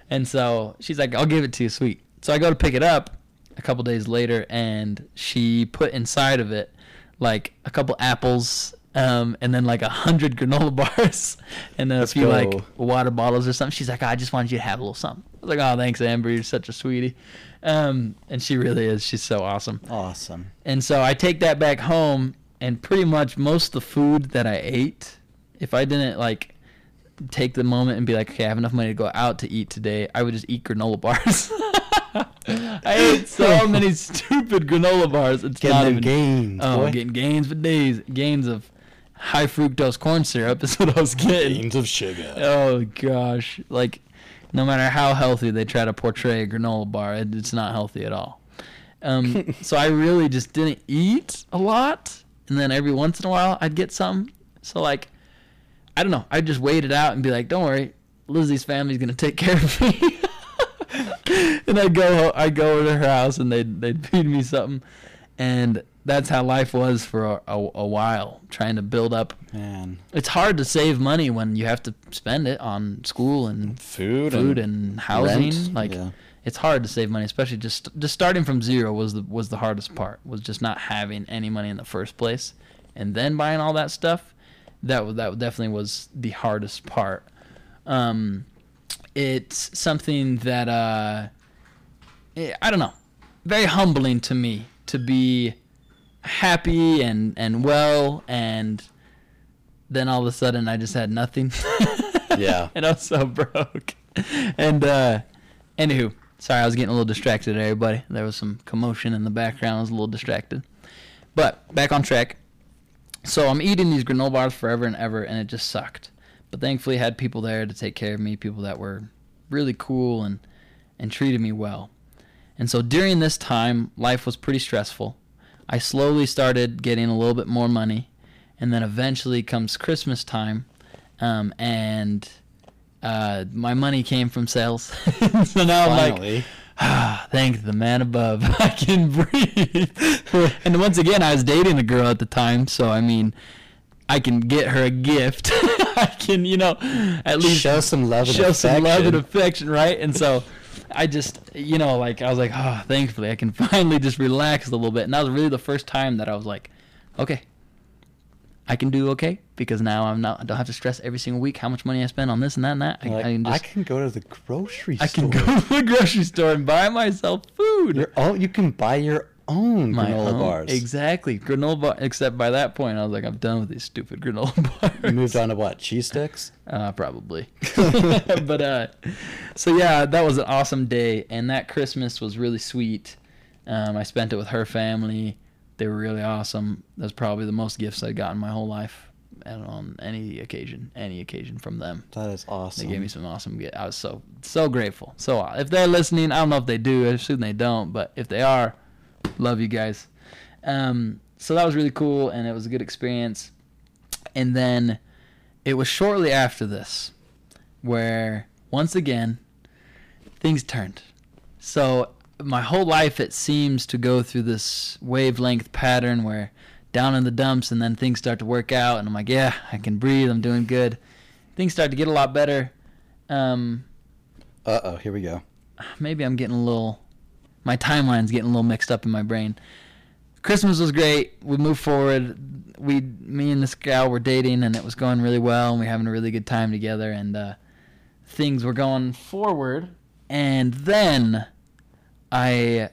[SPEAKER 3] And so she's like, I'll give it to you, sweet. So I go to pick it up a couple days later, and she put inside of it like a couple apples, um, and then like a hundred granola bars, and then
[SPEAKER 2] Let's
[SPEAKER 3] a few
[SPEAKER 2] go.
[SPEAKER 3] like water bottles or something. She's like, I just wanted you to have a little something. I was like, oh, thanks, Amber. You're such a sweetie. Um, and she really is. She's so awesome.
[SPEAKER 2] Awesome.
[SPEAKER 3] And so I take that back home, and pretty much most of the food that I ate, if I didn't like take the moment and be like, okay, I have enough money to go out to eat today, I would just eat granola bars. I ate so many stupid granola bars. It's
[SPEAKER 2] Getting
[SPEAKER 3] not even.
[SPEAKER 2] gains.
[SPEAKER 3] oh,
[SPEAKER 2] boy.
[SPEAKER 3] getting gains for days. Gains of high fructose corn syrup is what I was getting.
[SPEAKER 2] Gains of sugar.
[SPEAKER 3] Oh gosh, like no matter how healthy they try to portray a granola bar, it, it's not healthy at all. Um, so I really just didn't eat a lot, and then every once in a while I'd get some. So like, I don't know, I'd just wait it out and be like, "Don't worry, Lizzie's family's gonna take care of me." And I'd go, I'd go over to her house, and they'd they'd feed me something, and that's how life was for a, a, a while, trying to build up
[SPEAKER 2] Man.
[SPEAKER 3] it's hard to save money when you have to spend it on school and
[SPEAKER 2] Food.
[SPEAKER 3] food
[SPEAKER 2] and
[SPEAKER 3] and housing.
[SPEAKER 2] rent,
[SPEAKER 3] Like
[SPEAKER 2] yeah.
[SPEAKER 3] it's hard to save money, especially just just starting from zero was the was the hardest part. Was just not having any money in the first place, and then buying all that stuff. That that definitely was the hardest part. Um, it's something that uh, I don't know, very humbling to me to be happy and and well and then all of a sudden I just had nothing.
[SPEAKER 2] Yeah.
[SPEAKER 3] and I was so broke. And uh anywho, sorry I was getting a little distracted everybody. There was some commotion in the background, I was a little distracted. But back on track. So I'm eating these granola bars forever and ever and it just sucked. But thankfully I had people there to take care of me, people that were really cool and and treated me well. And so during this time, life was pretty stressful. I slowly started getting a little bit more money, and then eventually comes Christmas time, um, and uh, my money came from sales. so now I'm like, ah, thank the man above, I can breathe. and once again, I was dating a girl at the time, so I mean, I can get her a gift. I can, you know, at least
[SPEAKER 2] show some love and
[SPEAKER 3] show some love and
[SPEAKER 2] affection.
[SPEAKER 3] affection, right? And so I just, you know, like I was like, oh, thankfully I can finally just relax a little bit. And that was really the first time that I was like, okay, I can do okay because now I'm not, I don't have to stress every single week how much money I spend on this and that and that. I,
[SPEAKER 2] Like,
[SPEAKER 3] I can
[SPEAKER 2] I can go to the grocery store.
[SPEAKER 3] I
[SPEAKER 2] store.
[SPEAKER 3] can go to the grocery store and buy myself food.
[SPEAKER 2] Own, you can buy your own
[SPEAKER 3] My
[SPEAKER 2] granola
[SPEAKER 3] own-
[SPEAKER 2] bars.
[SPEAKER 3] Exactly. Granola bar. Except by that point, I was like, I'm done with these stupid granola bars.
[SPEAKER 2] You moved on to what? Cheese sticks?
[SPEAKER 3] Uh, probably. but uh, so yeah, that was an awesome day, and that Christmas was really sweet. Um, I spent it with her family. They were really awesome. That's probably the most gifts I got in my whole life, and on any occasion, any occasion from them.
[SPEAKER 2] That is awesome.
[SPEAKER 3] They gave me some awesome gifts. I was so so grateful. So if they're listening, I don't know if they do. I assume they don't, but if they are, love you guys. Um, so that was really cool, and it was a good experience. And then it was shortly after this where once again things turned. So my whole life it seems to go through this wavelength pattern where down in the dumps and then things start to work out and I'm like, yeah, I can breathe, I'm doing good. Things start to get a lot better. Um,
[SPEAKER 2] Uh oh, here we go.
[SPEAKER 3] maybe I'm getting a little my timeline's getting a little mixed up in my brain. Christmas was great. We moved forward. We me and this gal were dating and it was going really well and we were having a really good time together and uh, things were going forward and then I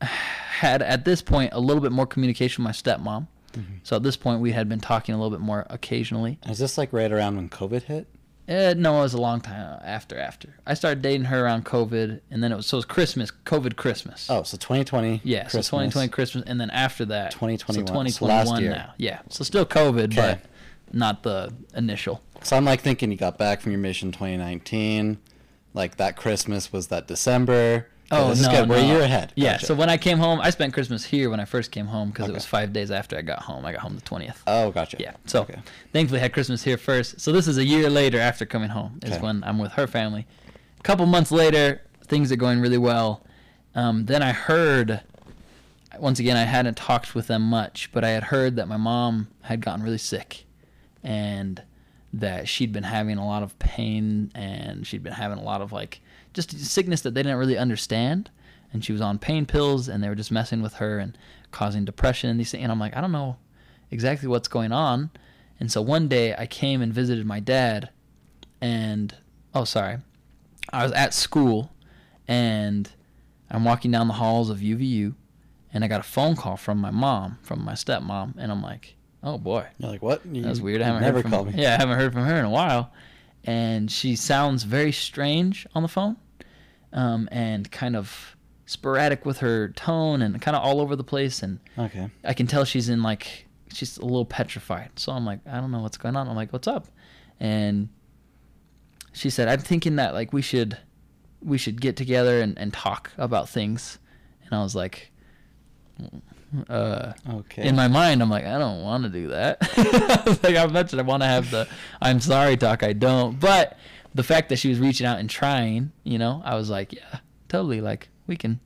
[SPEAKER 3] had at this point a little bit more communication with my stepmom. So at this point we had been talking a little bit more occasionally.
[SPEAKER 2] Is this like right around when COVID hit?
[SPEAKER 3] Uh, no, it was a long time after. After I started dating her around COVID, and then it was so it was Christmas, COVID Christmas.
[SPEAKER 2] Oh, so 2020.
[SPEAKER 3] yeah, so 2020 Christmas, and then after that,
[SPEAKER 2] 2021,
[SPEAKER 3] So
[SPEAKER 2] so
[SPEAKER 3] 2021
[SPEAKER 2] last year.
[SPEAKER 3] now. Yeah, so still COVID,
[SPEAKER 2] Okay.
[SPEAKER 3] but not the initial.
[SPEAKER 2] So I'm like thinking you got back from your mission 2019. Like that Christmas was that December.
[SPEAKER 3] Oh
[SPEAKER 2] this
[SPEAKER 3] no,
[SPEAKER 2] is good. We're a year ahead.
[SPEAKER 3] Yeah, so when I came home, I spent Christmas here when I first came home because it was five days after I got home. I got home the 20th.
[SPEAKER 2] Oh, gotcha.
[SPEAKER 3] Yeah. So
[SPEAKER 2] Okay.
[SPEAKER 3] thankfully had Christmas here first. So this is a year later after coming home is
[SPEAKER 2] Okay.
[SPEAKER 3] when I'm with her family. A couple months later, things are going really well. Um, then I heard, once again, I hadn't talked with them much, but I had heard that my mom had gotten really sick, and that she'd been having a lot of pain and she'd been having a lot of like just sickness that they didn't really understand and she was on pain pills and they were just messing with her and causing depression and these things and I'm like I don't know exactly what's going on and so one day I came and visited my dad and oh sorry I was at school and I'm walking down the halls of UVU and I got a phone call from my mom from my stepmom and I'm like oh boy
[SPEAKER 2] You're like, what? You,
[SPEAKER 3] that's weird. I haven't
[SPEAKER 2] never
[SPEAKER 3] heard from
[SPEAKER 2] called me.
[SPEAKER 3] Yeah, I haven't heard from her in a while, and she sounds very strange on the phone, um, and kind of sporadic with her tone and kind of all over the place. And
[SPEAKER 2] Okay.
[SPEAKER 3] I can tell she's in like she's a little petrified. So I'm like, I don't know what's going on. I'm like, what's up? And she said, I'm thinking that like we should we should get together and, and talk about things. And I was like, uh,
[SPEAKER 2] Okay.
[SPEAKER 3] in my mind, I'm like, I don't want to do that. I was like, how much I want to have the I'm sorry talk, I don't. But the fact that she was reaching out and trying, you know, I was like, yeah, totally. Like, we can,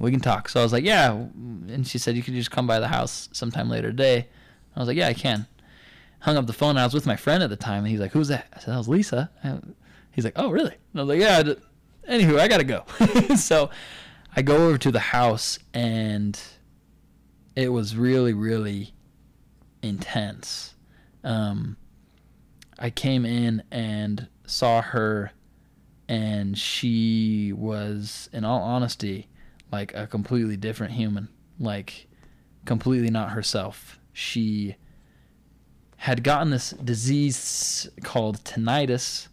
[SPEAKER 3] we can talk. So I was like, yeah. And she said, you could just come by the house sometime later today. I was like, yeah, I can. Hung up the phone. I was with my friend at the time, and he's like, who's that? I said, that was Lisa. And He's like, oh, really? And I was like, yeah. Anywho, I gotta go. so I go over to the house, and it was really, really intense. Um, I came in and saw her, and she was, in all honesty, like a completely different human. Like, completely not herself. She had gotten this disease called tinnitus,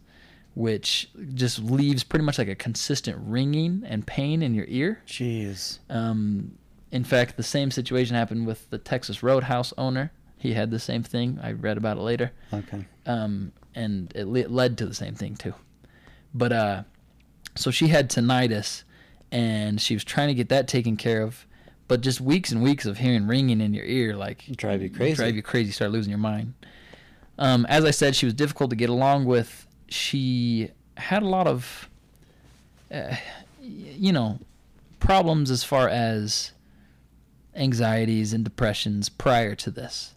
[SPEAKER 3] which just leaves pretty much like a consistent ringing and pain in your ear.
[SPEAKER 2] Jeez.
[SPEAKER 3] Um, in fact, the same situation happened with the Texas Roadhouse owner. He had the same thing. I read about it later,
[SPEAKER 2] Okay.
[SPEAKER 3] um, and it le- led to the same thing too. But uh, so she had tinnitus, and she was trying to get that taken care of. But just weeks and weeks of hearing ringing in your ear, like
[SPEAKER 2] Drive you crazy.
[SPEAKER 3] drive you crazy, start losing your mind. Um, as I said, she was difficult to get along with. She had a lot of, uh, you know, problems as far as anxieties and depressions prior to this.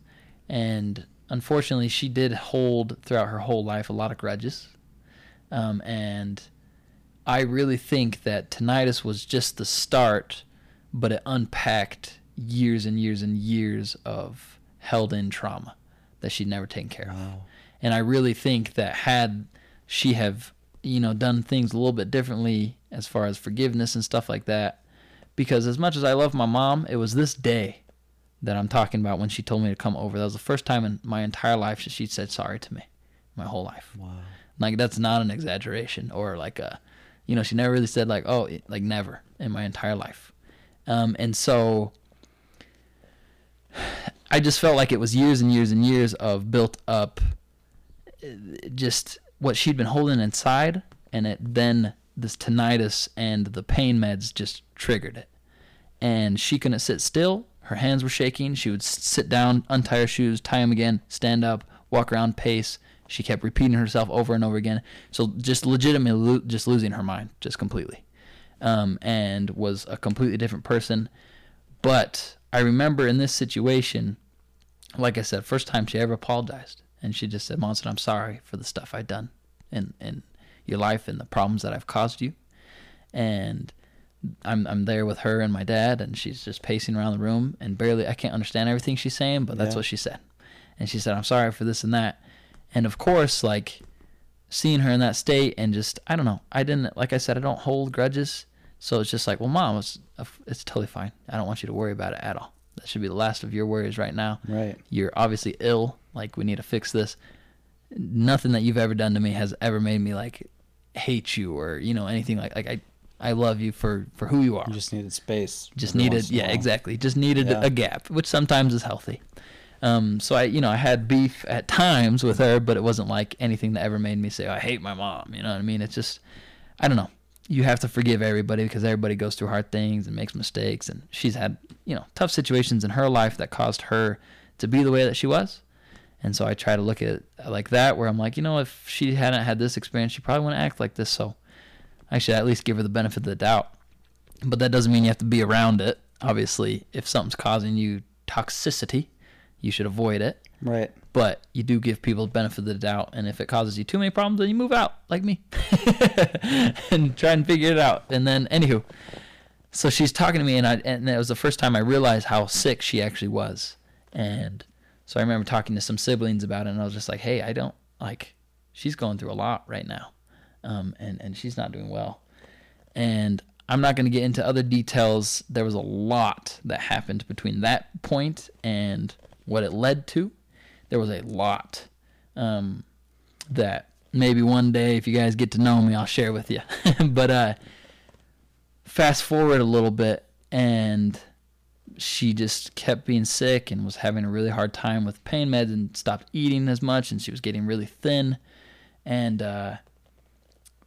[SPEAKER 3] And unfortunately, she did hold throughout her whole life a lot of grudges. Um, and I really think that tinnitus was just the start, but it unpacked years and years and years of held in trauma that she'd never taken care of. And I really think that had she have, you know, done things a little bit differently as far as forgiveness and stuff like that, because as much as I love my mom, it was this day that I'm talking about when she told me to come over. That was the first time in my entire life that she said sorry to me, my whole life.
[SPEAKER 2] Wow.
[SPEAKER 3] Like that's not an exaggeration or like a, you know, she never really said like, oh, like never in my entire life. Um, and so I just felt like it was years and years and years of built up, uh, just what she'd been holding inside, and it then this tinnitus and the pain meds just triggered it, and she couldn't sit still. Her hands were shaking. She would sit down, untie her shoes, tie them again, stand up, walk around, pace. She kept repeating herself over and over again. So just legitimately lo- just losing her mind, just completely, um, and was a completely different person. But I remember in this situation, like I said, first time she ever apologized, and she just said, "Monson, I'm sorry for the stuff I've done in in your life and the problems that I've caused you." And I'm I'm there with her and my dad, and she's just pacing around the room and barely I can't understand everything she's saying, but that's
[SPEAKER 2] Yeah.
[SPEAKER 3] what she said. And she said, "I'm sorry for this and that." And of course, like seeing her in that state and just I don't know, I didn't like I said I don't hold grudges, so it's just like, well, mom, it's it's totally fine. I don't want you to worry about it at all. That should be the last of your worries right now.
[SPEAKER 2] Right.
[SPEAKER 3] You're obviously ill. Like we need to fix this. Nothing that you've ever done to me has ever made me like hate you or you know anything like like I I love you for for who you are.
[SPEAKER 2] You just needed space.
[SPEAKER 3] just needed
[SPEAKER 2] once in a
[SPEAKER 3] yeah exactly. Just needed
[SPEAKER 2] Yeah.
[SPEAKER 3] a gap which sometimes is healthy. Um so i you know i had beef at times with her but it wasn't like anything that ever made me say i hate my mom you know what i mean? It's just i don't know. You have to forgive everybody because everybody goes through hard things and makes mistakes and she's had you know tough situations in her life that caused her to be the way that she was. And so i try to look at it like that where i'm like you know if she hadn't had this experience she probably wouldn't act like this. So I should at least give her the benefit of the doubt. But that doesn't mean you have to be around it. Obviously, if something's causing you toxicity, you should avoid it.
[SPEAKER 2] Right.
[SPEAKER 3] But you do give people the benefit of the doubt. And if it causes you too many problems, then you move out, like me, and try and figure it out. And then, anywho, so she's talking to me, and I and it was the first time I realized how sick she actually was. And so I remember talking to some siblings about it, and I was just like, "Hey, I don't like. She's going through a lot right now, um, and and she's not doing well." And I'm not going to get into other details. There was a lot that happened between that point and what it led to. There was a lot um, that maybe one day, if you guys get to know me, I'll share with you. but uh, fast forward a little bit, and she just kept being sick and was having a really hard time with pain meds and stopped eating as much, and she was getting really thin. And uh,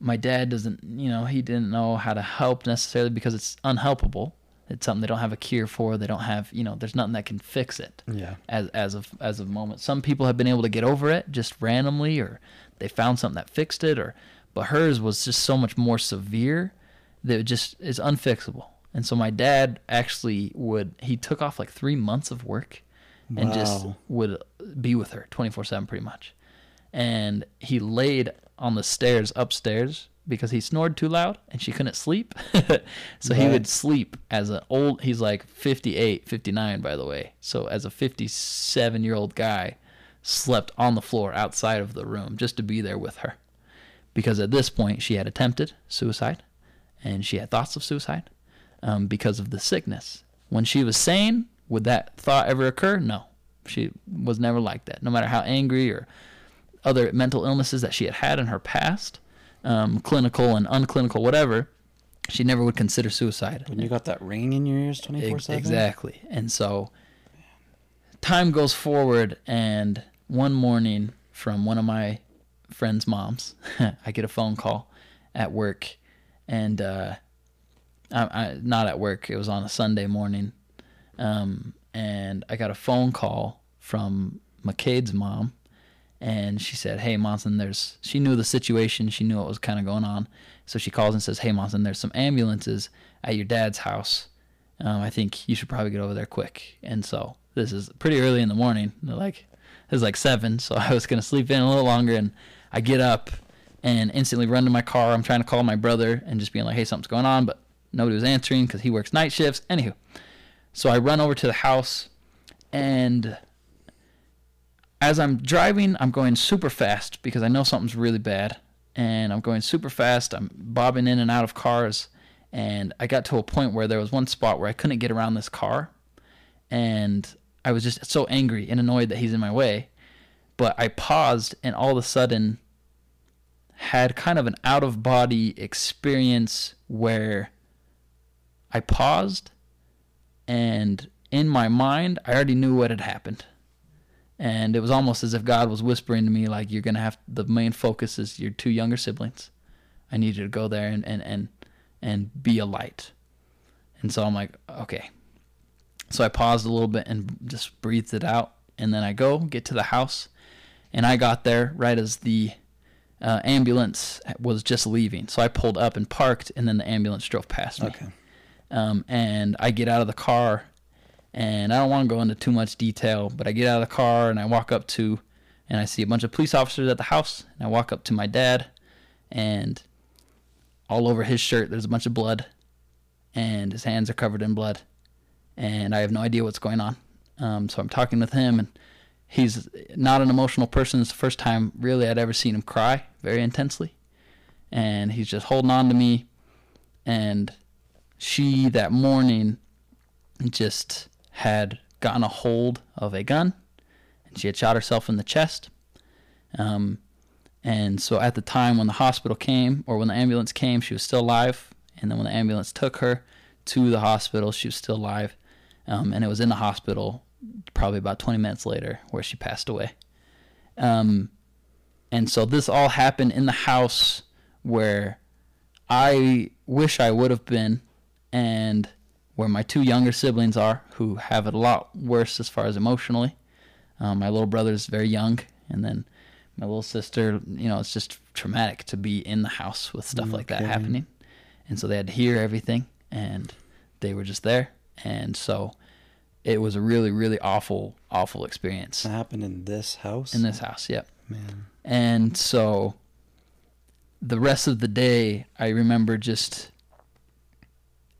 [SPEAKER 3] my dad doesn't, you know, he didn't know how to help necessarily because it's unhelpable. It's something they don't have a cure for. They don't have, you know, there's nothing that can fix it
[SPEAKER 2] Yeah.
[SPEAKER 3] as as of as of moment. Some people have been able to get over it just randomly, or they found something that fixed it, or but hers was just so much more severe that it just is unfixable. And so my dad actually would he took off like three months of work and just would be with her twenty four seven pretty much. And he laid on the stairs upstairs because he snored too loud and she couldn't sleep. so he would sleep as an old he's like 58 59 by the way. So as a 57 year old guy slept on the floor outside of the room just to be there with her. Because at this point she had attempted suicide and she had thoughts of suicide um, because of the sickness. When she was sane would that thought ever occur? No. She was never like that. No matter how angry or other mental illnesses that she had had in her past um, clinical and unclinical whatever she never would consider suicide
[SPEAKER 2] When you got that ring in your ears
[SPEAKER 3] Ex-
[SPEAKER 2] 24 7?
[SPEAKER 3] Exactly. And so time goes forward, and one morning from one of my friend's moms, I get a phone call at work, and uh, I, I not at work. It was on a Sunday morning, um, and I got a phone call from McCade's mom, and she said, "Hey, Monson, there's." She knew the situation. She knew what was kind of going on, so she calls and says, "Hey, Monson, there's some ambulances at your dad's house. Um, I think you should probably get over there quick." And so this is pretty early in the morning. Like, it was like seven, so I was gonna sleep in a little longer, and I get up, and instantly run to my car. I'm trying to call my brother and just being like, hey, something's going on, but nobody was answering because he works night shifts. Anywho, so I run over to the house, and as I'm driving, I'm going super fast because I know something's really bad. And I'm going super fast. I'm bobbing in and out of cars. And I got to a point where there was one spot where I couldn't get around this car. And I was just so angry and annoyed that he's in my way. But I paused and all of a sudden had kind of an out of body experience where I paused and in my mind, I already knew what had happened and it was almost as if God was whispering to me like you're gonna have the main focus is your two younger siblings. I need you to go there and and and, and be a light. And so I'm like, okay. So I paused a little bit and just breathed it out, and then I go get to the house, and I got there right as the uh, ambulance was just leaving. So I pulled up and parked, and then the ambulance drove past me.
[SPEAKER 2] Okay.
[SPEAKER 3] Um, and I get out of the car and I don't want to go into too much detail, but I get out of the car and I walk up to, and I see a bunch of police officers at the house. And I walk up to my dad, and all over his shirt there's a bunch of blood, and his hands are covered in blood, and I have no idea what's going on. Um, so I'm talking with him, and he's not an emotional person. It's the first time really I'd ever seen him cry very intensely, and he's just holding on to me. And she that morning just had gotten a hold of a gun and she had shot herself in the chest. Um, and so at the time when the hospital came or when the ambulance came, she was still alive. And then when the ambulance took her to the hospital, she was still alive. Um, and it was in the hospital probably about 20 minutes later where she passed away. Um, and so this all happened in the house where I wish I would have been. And where my two younger siblings are, who have it a lot worse as far as emotionally. Um, my little brother is very young, and then my little sister, you know, it's just traumatic to be in the house with stuff like that happening. And so they had to hear everything, and they were just there. And so it was a really, really awful, awful experience
[SPEAKER 2] That happened in this house.
[SPEAKER 3] in this house. Yep.
[SPEAKER 2] man.
[SPEAKER 3] And so the rest of the day, I remember just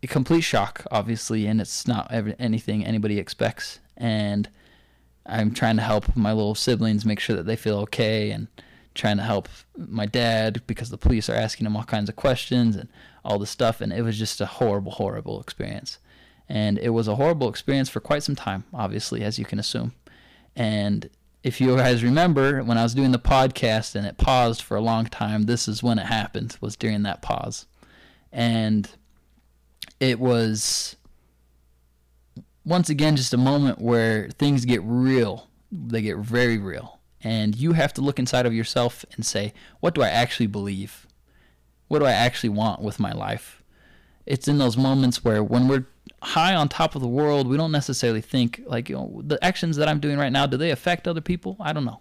[SPEAKER 3] a complete shock, obviously, and it's not ever, anything anybody expects. And I'm trying to help my little siblings make sure that they feel okay and trying to help my dad because the police are asking him all kinds of questions and all this stuff. And it was just a horrible, horrible experience. And it was a horrible experience for quite some time, obviously, as you can assume. And if you guys remember when I was doing the podcast and it paused for a long time, this is when it happened, was during that pause. And it was once again just a moment where things get real. They get very real. And you have to look inside of yourself and say, what do I actually believe? What do I actually want with my life? It's in those moments where when we're high on top of the world, we don't necessarily think like, you know, the actions that I'm doing right now, do they affect other people? I don't know.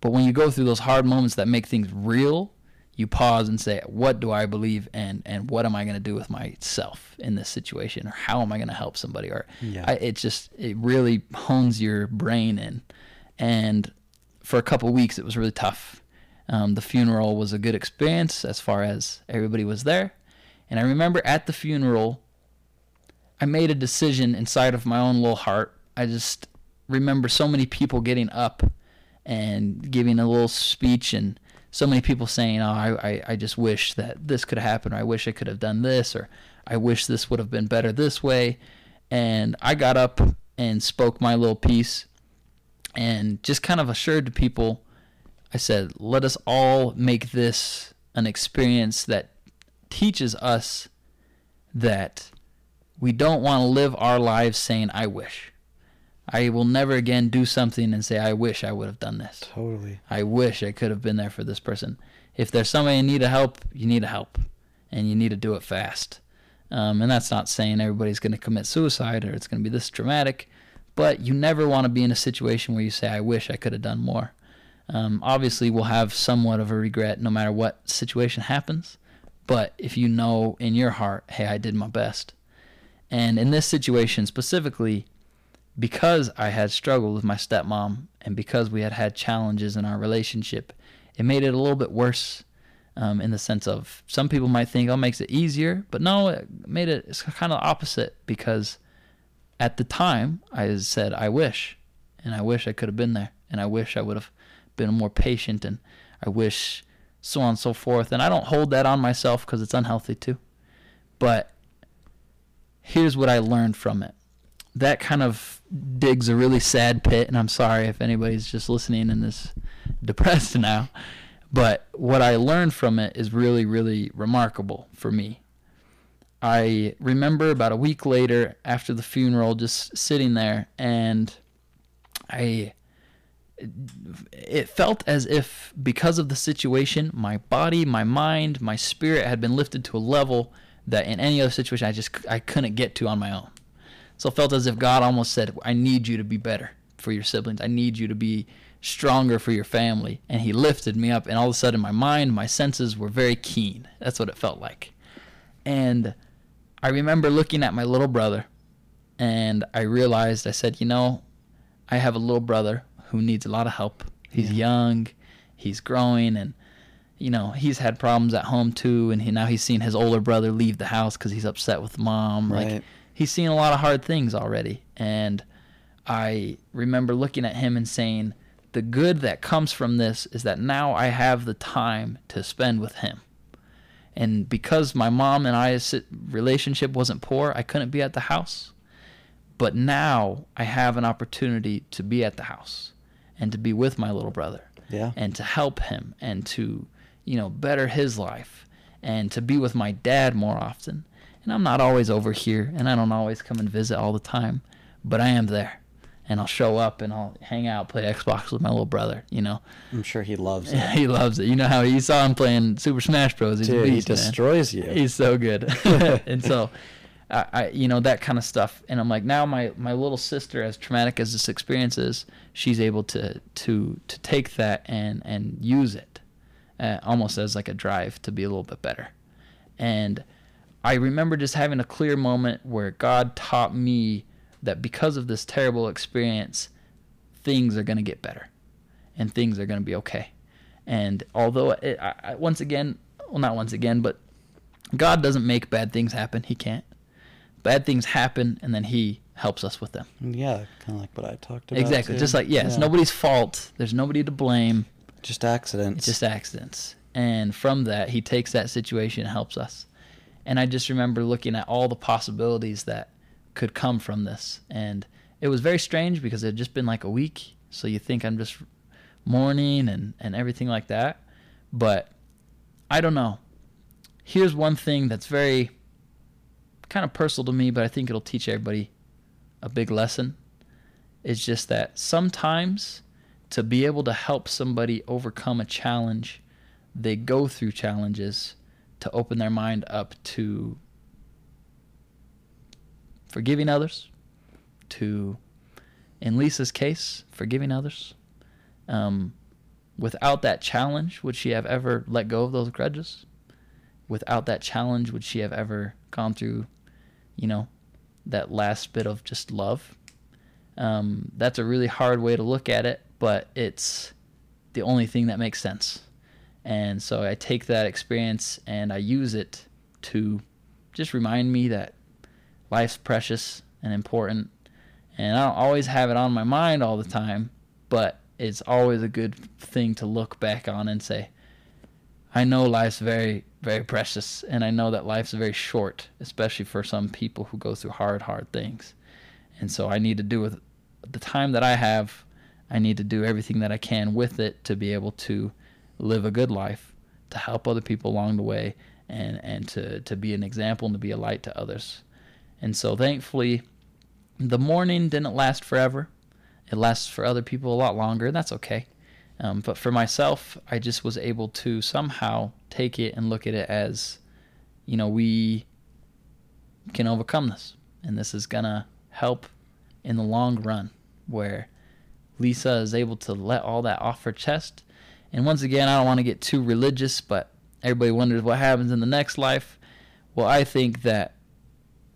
[SPEAKER 3] But when you go through those hard moments that make things real, you pause and say, "What do I believe, and and what am I going to do with myself in this situation, or how am I going to help somebody?" Or
[SPEAKER 2] Yeah.
[SPEAKER 3] I, it just it really hones your brain in. And for a couple weeks, it was really tough. Um, the funeral was a good experience as far as everybody was there, and I remember at the funeral, I made a decision inside of my own little heart. I just remember so many people getting up and giving a little speech and so many people saying, "Oh, I, I, I just wish that this could happen, or I wish I could have done this, or I wish this would have been better this way." And I got up and spoke my little piece, and just kind of assured to people, I said, "Let us all make this an experience that teaches us that we don't want to live our lives saying, I wish. I will never again do something and say, I wish I would have done this.
[SPEAKER 2] Totally.
[SPEAKER 3] I wish I could have been there for this person. If there's somebody in need of help, you need to help, and you need to do it fast. Um, and that's not saying everybody's going to commit suicide or it's going to be this dramatic, but you never want to be in a situation where you say, I wish I could have done more. Um, obviously, we'll have somewhat of a regret no matter what situation happens, but if you know in your heart, hey, I did my best. And in this situation specifically, because I had struggled with my stepmom and because we had had challenges in our relationship, it made it a little bit worse um, in the sense of some people might think, oh, it makes it easier. But no, it made it it's kind of opposite because at the time I said, I wish. And I wish I could have been there. And I wish I would have been more patient. And I wish so on and so forth. And I don't hold that on myself because it's unhealthy too. But here's what I learned from it. That kind of digs a really sad pit, and I'm sorry if anybody's just listening and is depressed now. But what I learned from it is really, really remarkable for me. I remember about a week later after the funeral, just sitting there, and I. It felt as if, because of the situation, my body, my mind, my spirit had been lifted to a level that in any other situation I just I couldn't get to on my own. So it felt as if God almost said, "I need you to be better for your siblings. I need you to be stronger for your family." And He lifted me up, and all of a sudden, my mind, my senses were very keen. That's what it felt like. And I remember looking at my little brother, and I realized I said, "You know, I have a little brother who needs a lot of help. He's young, he's growing, and." you know he's had problems at home too and he, now he's seen his older brother leave the house because he's upset with mom like
[SPEAKER 2] Right.
[SPEAKER 3] He's seen a lot of hard things already. And i remember looking at him and saying the good that comes from this is that now i have the time to spend with him. And because my mom and i's relationship wasn't poor i couldn't be at the house. But now i have an opportunity to be at the house and to be with my little brother
[SPEAKER 2] Yeah.
[SPEAKER 3] and to help him and to you know better his life and to be with my dad more often and i'm not always over here and i don't always come and visit all the time but i am there and i'll show up and i'll hang out play xbox with my little brother you know
[SPEAKER 2] I'm sure he loves it.
[SPEAKER 3] he loves it you know how you saw him playing super smash bros he's
[SPEAKER 2] Dude, he
[SPEAKER 3] beast, man.
[SPEAKER 2] destroys you.
[SPEAKER 3] He's so good. and so, I, I, you know, that kind of stuff. And I'm like, now my, my little sister, as traumatic as this experience is, she's able to, to, to take that and, and use it uh, almost as like a drive to be a little bit better. And I remember just having a clear moment where God taught me that because of this terrible experience, things are going to get better and things are going to be okay. And although, it, I, I, once again, well, not once again, but God doesn't make bad things happen. He can't. Bad things happen, and then He helps us with them.
[SPEAKER 2] Yeah, kind of like what I talked about.
[SPEAKER 3] Exactly.
[SPEAKER 2] too.
[SPEAKER 3] Just like, yeah, it's nobody's fault. There's nobody to blame.
[SPEAKER 2] Just accidents.
[SPEAKER 3] It's just accidents. And from that, He takes that situation and helps us. And I just remember looking at all the possibilities that could come from this. And it was very strange because it had just been like a week. So you think I'm just mourning and, and everything like that. But I don't know. Here's one thing that's very kind of personal to me, but I think it'll teach everybody a big lesson. It's just that sometimes to be able to help somebody overcome a challenge, they go through challenges to open their mind up to forgiving others, to, in Lisa's case, forgiving others. Um, without that challenge, would she have ever let go of those grudges? Without that challenge, would she have ever gone through, you know, that last bit of just love? Um, that's a really hard way to look at it, but it's the only thing that makes sense. And so I take that experience and I use it to just remind me that life's precious and important. And I don't always have it on my mind all the time, but it's always a good thing to look back on and say, I know life's very, very precious, and I know that life's very short, especially for some people who go through hard, hard things. And so I need to do with the time that I have, I need to do everything that I can with it to be able to live a good life, to help other people along the way, and, and to, to be an example and to be a light to others. And so thankfully, the mourning didn't last forever. It lasts for other people a lot longer, and that's okay. Um, but for myself, I just was able to somehow take it and look at it as, you know, we can overcome this. And this is going to help in the long run, where Lisa is able to let all that off her chest. And once again, I don't want to get too religious, but everybody wonders what happens in the next life. Well, I think that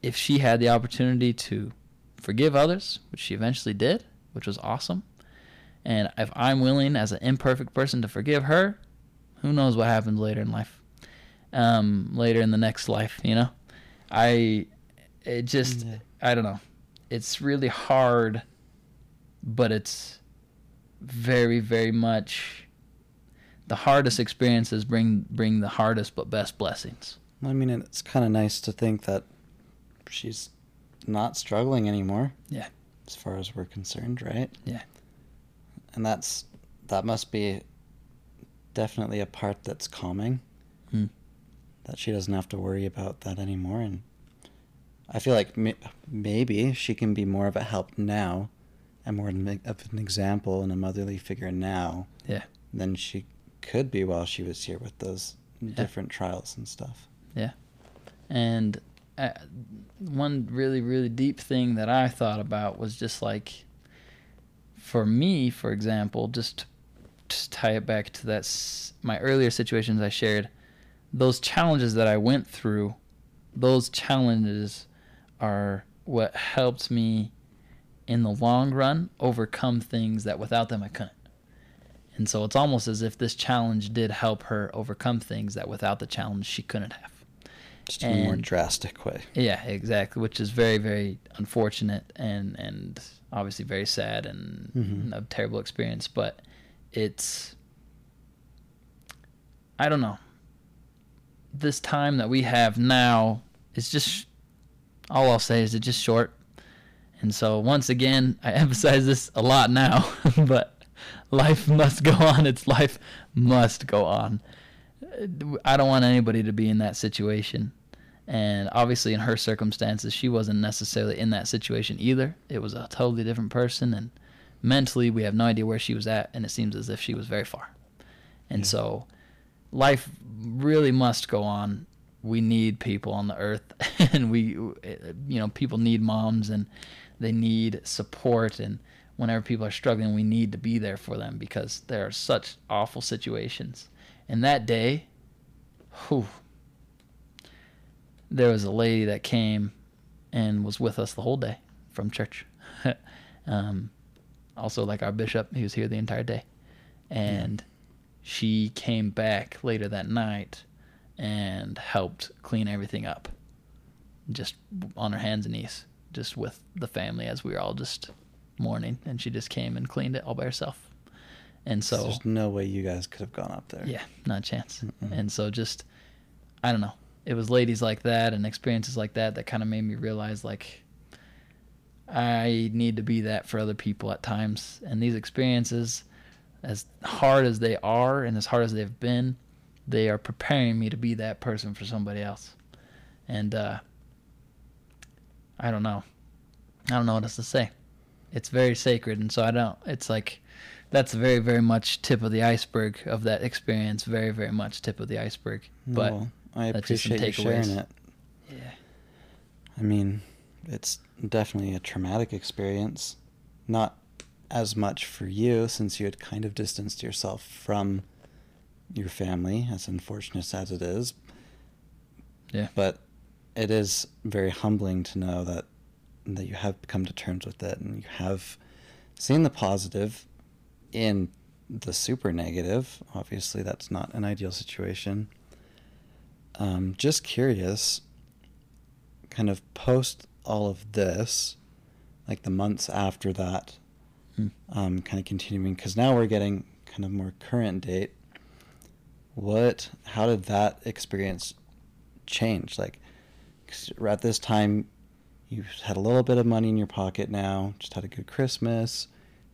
[SPEAKER 3] if she had the opportunity to forgive others, which she eventually did, which was awesome, and if I'm willing as an imperfect person to forgive her, Who knows what happens later in life? Um, later in the next life, you know? I, it just,
[SPEAKER 2] Yeah.
[SPEAKER 3] I don't know. It's really hard, but it's very, very much the hardest experiences bring bring the hardest but best blessings.
[SPEAKER 2] I mean, it's kind of nice to think that she's not struggling anymore.
[SPEAKER 3] Yeah.
[SPEAKER 2] As far as we're concerned, right?
[SPEAKER 3] Yeah.
[SPEAKER 2] And that's that must be definitely a part that's calming.
[SPEAKER 3] Hmm.
[SPEAKER 2] That she doesn't have to worry about that anymore, and I feel like may- maybe she can be more of a help now, and more of an example and a motherly figure now
[SPEAKER 3] Yeah.
[SPEAKER 2] than she could be while she was here with those
[SPEAKER 3] Yeah.
[SPEAKER 2] different trials and stuff. Yeah.
[SPEAKER 3] And uh, one really, really deep thing that I thought about was just like, for me, for example, just just tie it back to that s- my earlier situations I shared. Those challenges that I went through, those challenges are what helped me in the long run overcome things that without them I couldn't. And so it's almost as if this challenge did help her overcome things that without the challenge she couldn't have.
[SPEAKER 2] Just in a more drastic way.
[SPEAKER 3] Yeah, exactly. Which is very, very unfortunate and and obviously very sad and
[SPEAKER 2] Mhm.
[SPEAKER 3] a terrible experience. But it's I don't know. This time that we have now is just all I'll say is it's just short. And so once again, I emphasize this a lot now, but life must go on. Its life must go on. I don't want anybody to be in that situation. And obviously, in her circumstances, she wasn't necessarily in that situation either. It was a totally different person, and mentally, we have no idea where she was at, and it seems as if she was very far. And
[SPEAKER 2] Yeah.
[SPEAKER 3] so, life really must go on. We need people on the earth, and we, you know, people need moms, and they need support. And whenever people are struggling, we need to be there for them because there are such awful situations. And that day, whew, there was a lady that came and was with us the whole day from church. um, also, like our bishop, he was here the entire day. And she came back later that night and helped clean everything up. Just on her hands and knees, just with the family as we were all just mourning. And she just came and cleaned it all by herself. And so.
[SPEAKER 2] There's no way you guys could have gone up there.
[SPEAKER 3] Yeah, not a chance.
[SPEAKER 2] Mm-mm.
[SPEAKER 3] And so just, I don't know. It was ladies like that and experiences like that that kind of made me realize like I need to be that for other people at times. And these experiences, as hard as they are and as hard as they've been, they are preparing me to be that person for somebody else. And uh, I don't know. I don't know what else to say. It's very sacred, and so I don't. It's like that's very, very much tip of the iceberg of that experience. Very, very much tip of the iceberg. But
[SPEAKER 2] well, I
[SPEAKER 3] that's just some
[SPEAKER 2] appreciate you sharing it.
[SPEAKER 3] yeah,
[SPEAKER 2] I mean, it's definitely a traumatic experience. Not as much for you since you had kind of distanced yourself from your family, as unfortunate as it is.
[SPEAKER 3] Yeah.
[SPEAKER 2] But it is very humbling to know that that you have come to terms with it and you have seen the positive in the super negative. Obviously, that's not an ideal situation. Um, just curious, kind of post all of this, like the months after that,
[SPEAKER 3] Hmm.
[SPEAKER 2] um, kind of continuing, because now we're getting kind of more current date. What, how did that experience change? Like, 'cause at this time, you had a little bit of money in your pocket now, just had a good Christmas,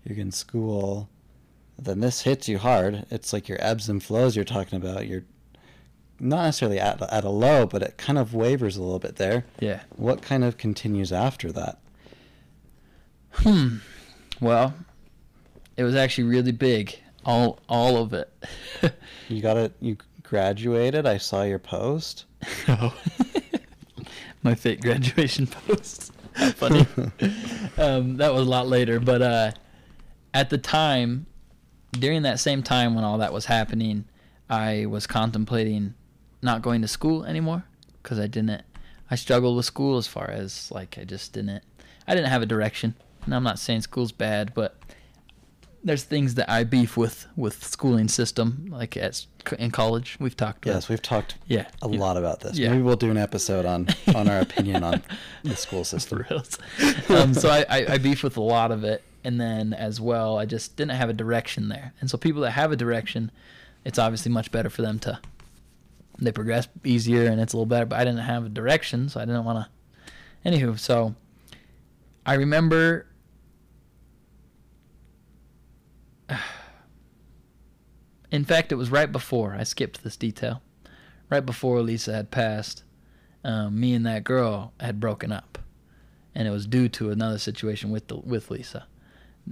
[SPEAKER 2] you're in school. Then this hits you hard. It's like your ebbs and flows you're talking about. You're not necessarily at, at a low, but it kind of wavers a little bit there.
[SPEAKER 3] yeah.
[SPEAKER 2] What kind of continues after that?
[SPEAKER 3] Hmm. Well, it was actually really big. All, all of it.
[SPEAKER 2] You got it. You graduated. I saw your post.
[SPEAKER 3] Oh. My fake graduation post. Funny. um, that was a lot later, but uh, at the time, during that same time when all that was happening, I was contemplating not going to school anymore because I didn't. I struggled with school as far as like I just didn't. I didn't have a direction. And I'm not saying school's bad, but there's things that I beef with with schooling system, like at in college. We've talked.
[SPEAKER 2] Yes, we've talked
[SPEAKER 3] Yeah,
[SPEAKER 2] a
[SPEAKER 3] yeah.
[SPEAKER 2] lot about this.
[SPEAKER 3] Yeah.
[SPEAKER 2] Maybe we'll do an episode on on our opinion on the school system.
[SPEAKER 3] Um, so I, I, I beef with a lot of it, and then as well, I just didn't have a direction there. And so people that have a direction, it's obviously much better for them to they progress easier and it's a little better. But I didn't have a direction, so I didn't want to. Anywho, so I remember. In fact, it was right before I skipped this detail. Right before Lisa had passed, um, me and that girl had broken up, and it was due to another situation with the, with Lisa,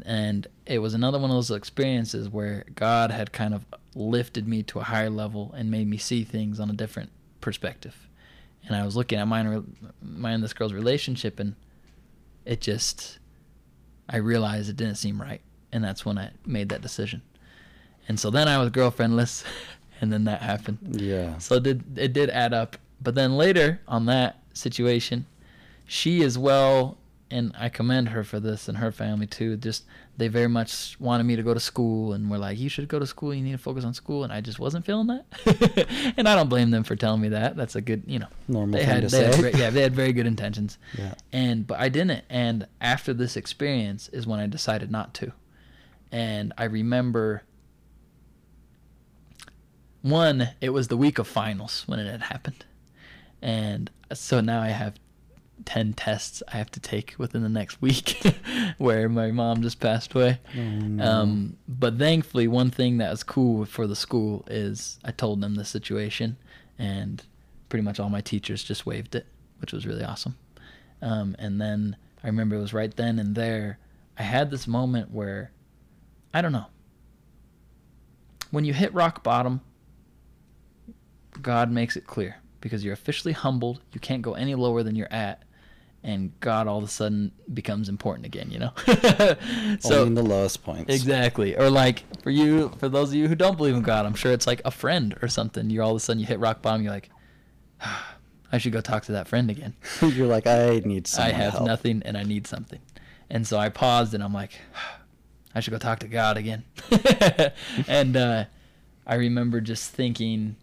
[SPEAKER 3] and it was another one of those experiences where God had kind of lifted me to a higher level and made me see things on a different perspective, and I was looking at re- mine and this girl's relationship, and it just, I realized it didn't seem right, and that's when I made that decision, and so then I was girlfriendless, and then that happened.
[SPEAKER 2] Yeah.
[SPEAKER 3] So it did it did add up. But then later on that situation, she as well, and I commend her for this and her family too. Just they very much wanted me to go to school and were like, "You should go to school. You need to focus on school." And I just wasn't feeling that. and I don't blame them for telling me that. That's a good, you know,
[SPEAKER 2] Normal
[SPEAKER 3] they
[SPEAKER 2] thing
[SPEAKER 3] had,
[SPEAKER 2] to
[SPEAKER 3] had
[SPEAKER 2] say.
[SPEAKER 3] very- yeah, they had very good intentions.
[SPEAKER 2] Yeah.
[SPEAKER 3] And but I didn't. And after this experience is when I decided not to. And I remember one, it was the week of finals when it had happened. And so now I have 10 tests I have to take within the next week where my mom just passed away. Um, but thankfully, one thing that was cool for the school is I told them the situation, and pretty much all my teachers just waived it, which was really awesome. Um, and then I remember it was right then and there. I had this moment where, I don't know, when you hit rock bottom, God makes it clear because you're officially humbled. You can't go any lower than you're at. And God all of a sudden becomes important again, you know?
[SPEAKER 2] Only in the lowest points.
[SPEAKER 3] Exactly. Or like for you, for those of you who don't believe in God, I'm sure it's like a friend or something. You're all of a sudden you hit rock bottom. You're like, I should go talk to that friend again.
[SPEAKER 2] You're like, I need
[SPEAKER 3] something.
[SPEAKER 2] I
[SPEAKER 3] have
[SPEAKER 2] help.
[SPEAKER 3] nothing and I need something. And so I paused and I'm like, I should go talk to God again. and uh, I remember just thinking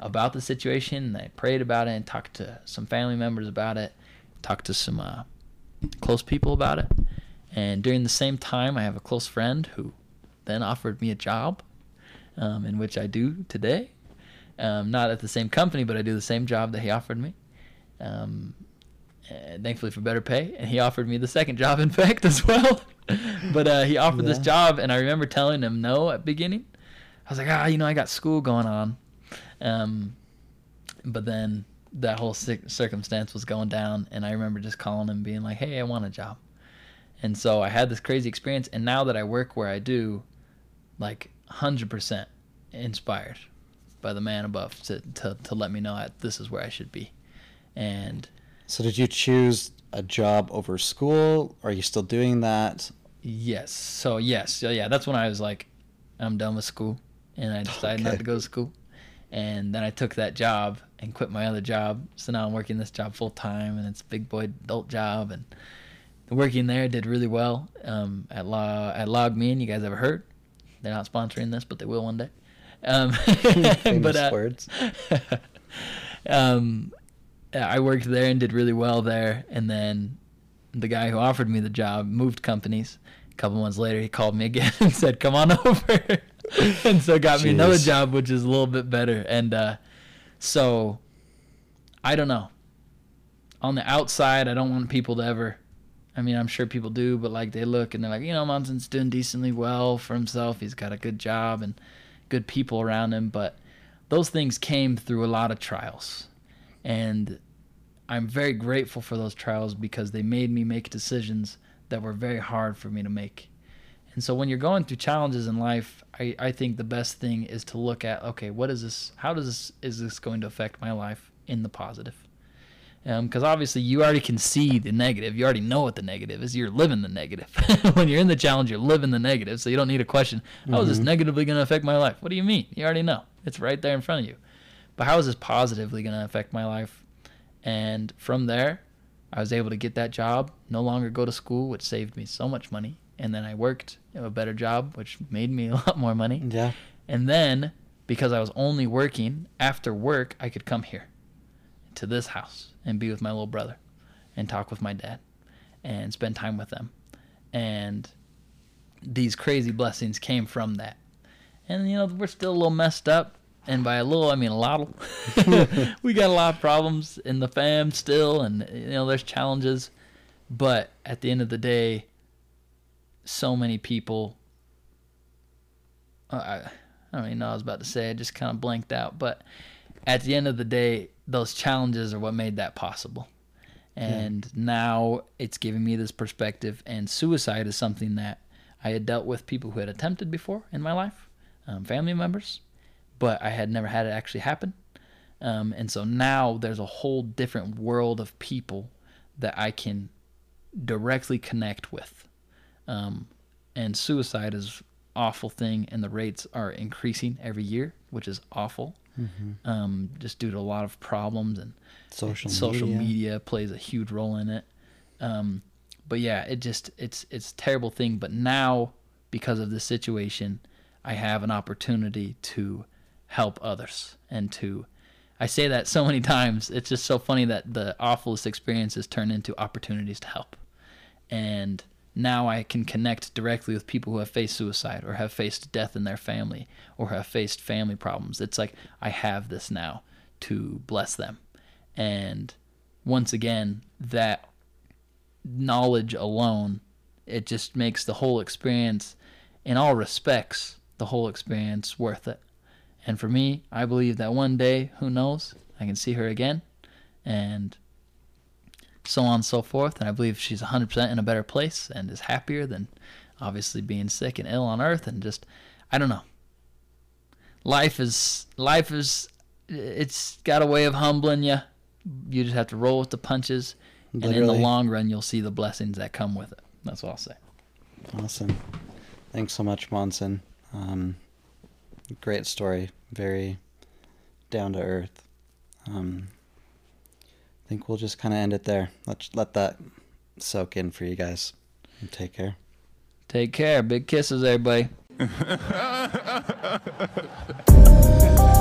[SPEAKER 3] about the situation. And I prayed about it and talked to some family members about it, talked to some uh, close people about it. And during the same time, I have a close friend who then offered me a job, um, in which I do today. Um, not at the same company, but I do the same job that he offered me. Um, thankfully for better pay. And he offered me the second job, in fact, as well. but uh, he offered this job, and I remember telling him no at beginning. I was like, ah, you know, I got school going on. Um, but then that whole cir- circumstance was going down, and I remember just calling him, being like, hey, I want a job. And so I had this crazy experience, and now that I work where I do, like 100% inspired by the man above to, to, to let me know that this is where I should be. And
[SPEAKER 2] So did you choose a job over school? Are you still doing that?
[SPEAKER 3] Yes. So yes. So yeah, that's when I was like, I'm done with school, and I decided not to go to school. And then I took that job and quit my other job. So now I'm working this job full time, and it's a big boy adult job. And working there did really well. Um, at Lo- at Log LogMeIn, you guys ever heard? They're not sponsoring this, but they will one day. Um,
[SPEAKER 2] Famous
[SPEAKER 3] but uh,
[SPEAKER 2] words.
[SPEAKER 3] um, I worked there and did really well there. And then the guy who offered me the job moved companies. A couple months later, he called me again and said, "Come on over," and so got me another job, which is a little bit better. And uh, so, I don't know. On the outside, I don't want people to ever. I mean, I'm sure people do, but like they look and they're like, you know, Monson's doing decently well for himself. He's got a good job and good people around him, but those things came through a lot of trials. And I'm very grateful for those trials because they made me make decisions that were very hard for me to make. And so when you're going through challenges in life, I, I think the best thing is to look at okay, what is this? How does this is this going to affect my life in the positive? Um, because obviously you already can see the negative. You already know what the negative is. You're living the negative. when you're in the challenge, you're living the negative. So you don't need a question. How is this mm-hmm. negatively going to affect my life? What do you mean? You already know. It's right there in front of you. But how is this positively going to affect my life? And from there, I was able to get that job, no longer go to school, which saved me so much money and then I worked a better job, which made me a lot more money.
[SPEAKER 2] Yeah.
[SPEAKER 3] And then because I was only working after work, I could come here to this house and be with my little brother and talk with my dad and spend time with them. And these crazy blessings came from that. And you know, we're still a little messed up. And by a little, I mean a lot. we got a lot of problems in the fam still, and you know, there's challenges. But at the end of the day, so many people. uh, I, I don't even know what I was about to say. I just kind of blanked out. But at the end of the day, those challenges are what made that possible. And now it's giving me this perspective. And suicide is something that I had dealt with people who had attempted before in my life, um, family members, but I had never had it actually happen. Um, and so now there's a whole different world of people that I can directly connect with. Um, and suicide is awful thing, and the rates are increasing every year, which is awful. Um, just due to a lot of problems and
[SPEAKER 2] Social
[SPEAKER 3] social
[SPEAKER 2] media.
[SPEAKER 3] media. plays a huge role in it. Um, but yeah, it just it's it's a terrible thing. But now because of this situation, I have an opportunity to help others and to. I say that so many times. It's just so funny that the awfulest experiences turn into opportunities to help. And now I can connect directly with people who have faced suicide or have faced death in their family or have faced family problems. It's like I have this now to bless them. And once again, that knowledge alone, it just makes the whole experience, in all respects, the whole experience worth it. And for me, I believe that one day, who knows, I can see her again. And so on and so forth. And I believe she's 100% in a better place and is happier than obviously being sick and ill on earth. And just, I don't know. Life is, life is, it's got a way of humbling you. You just have to roll with the punches. And in the long run, you'll see the blessings that come with it. That's what I'll say.
[SPEAKER 2] Awesome. Thanks so much, Monson. Um, great story. Very down to earth. Um, I think we'll just kind of end it there. Let let that soak in for you guys. And take care.
[SPEAKER 3] Take care. Big kisses, everybody.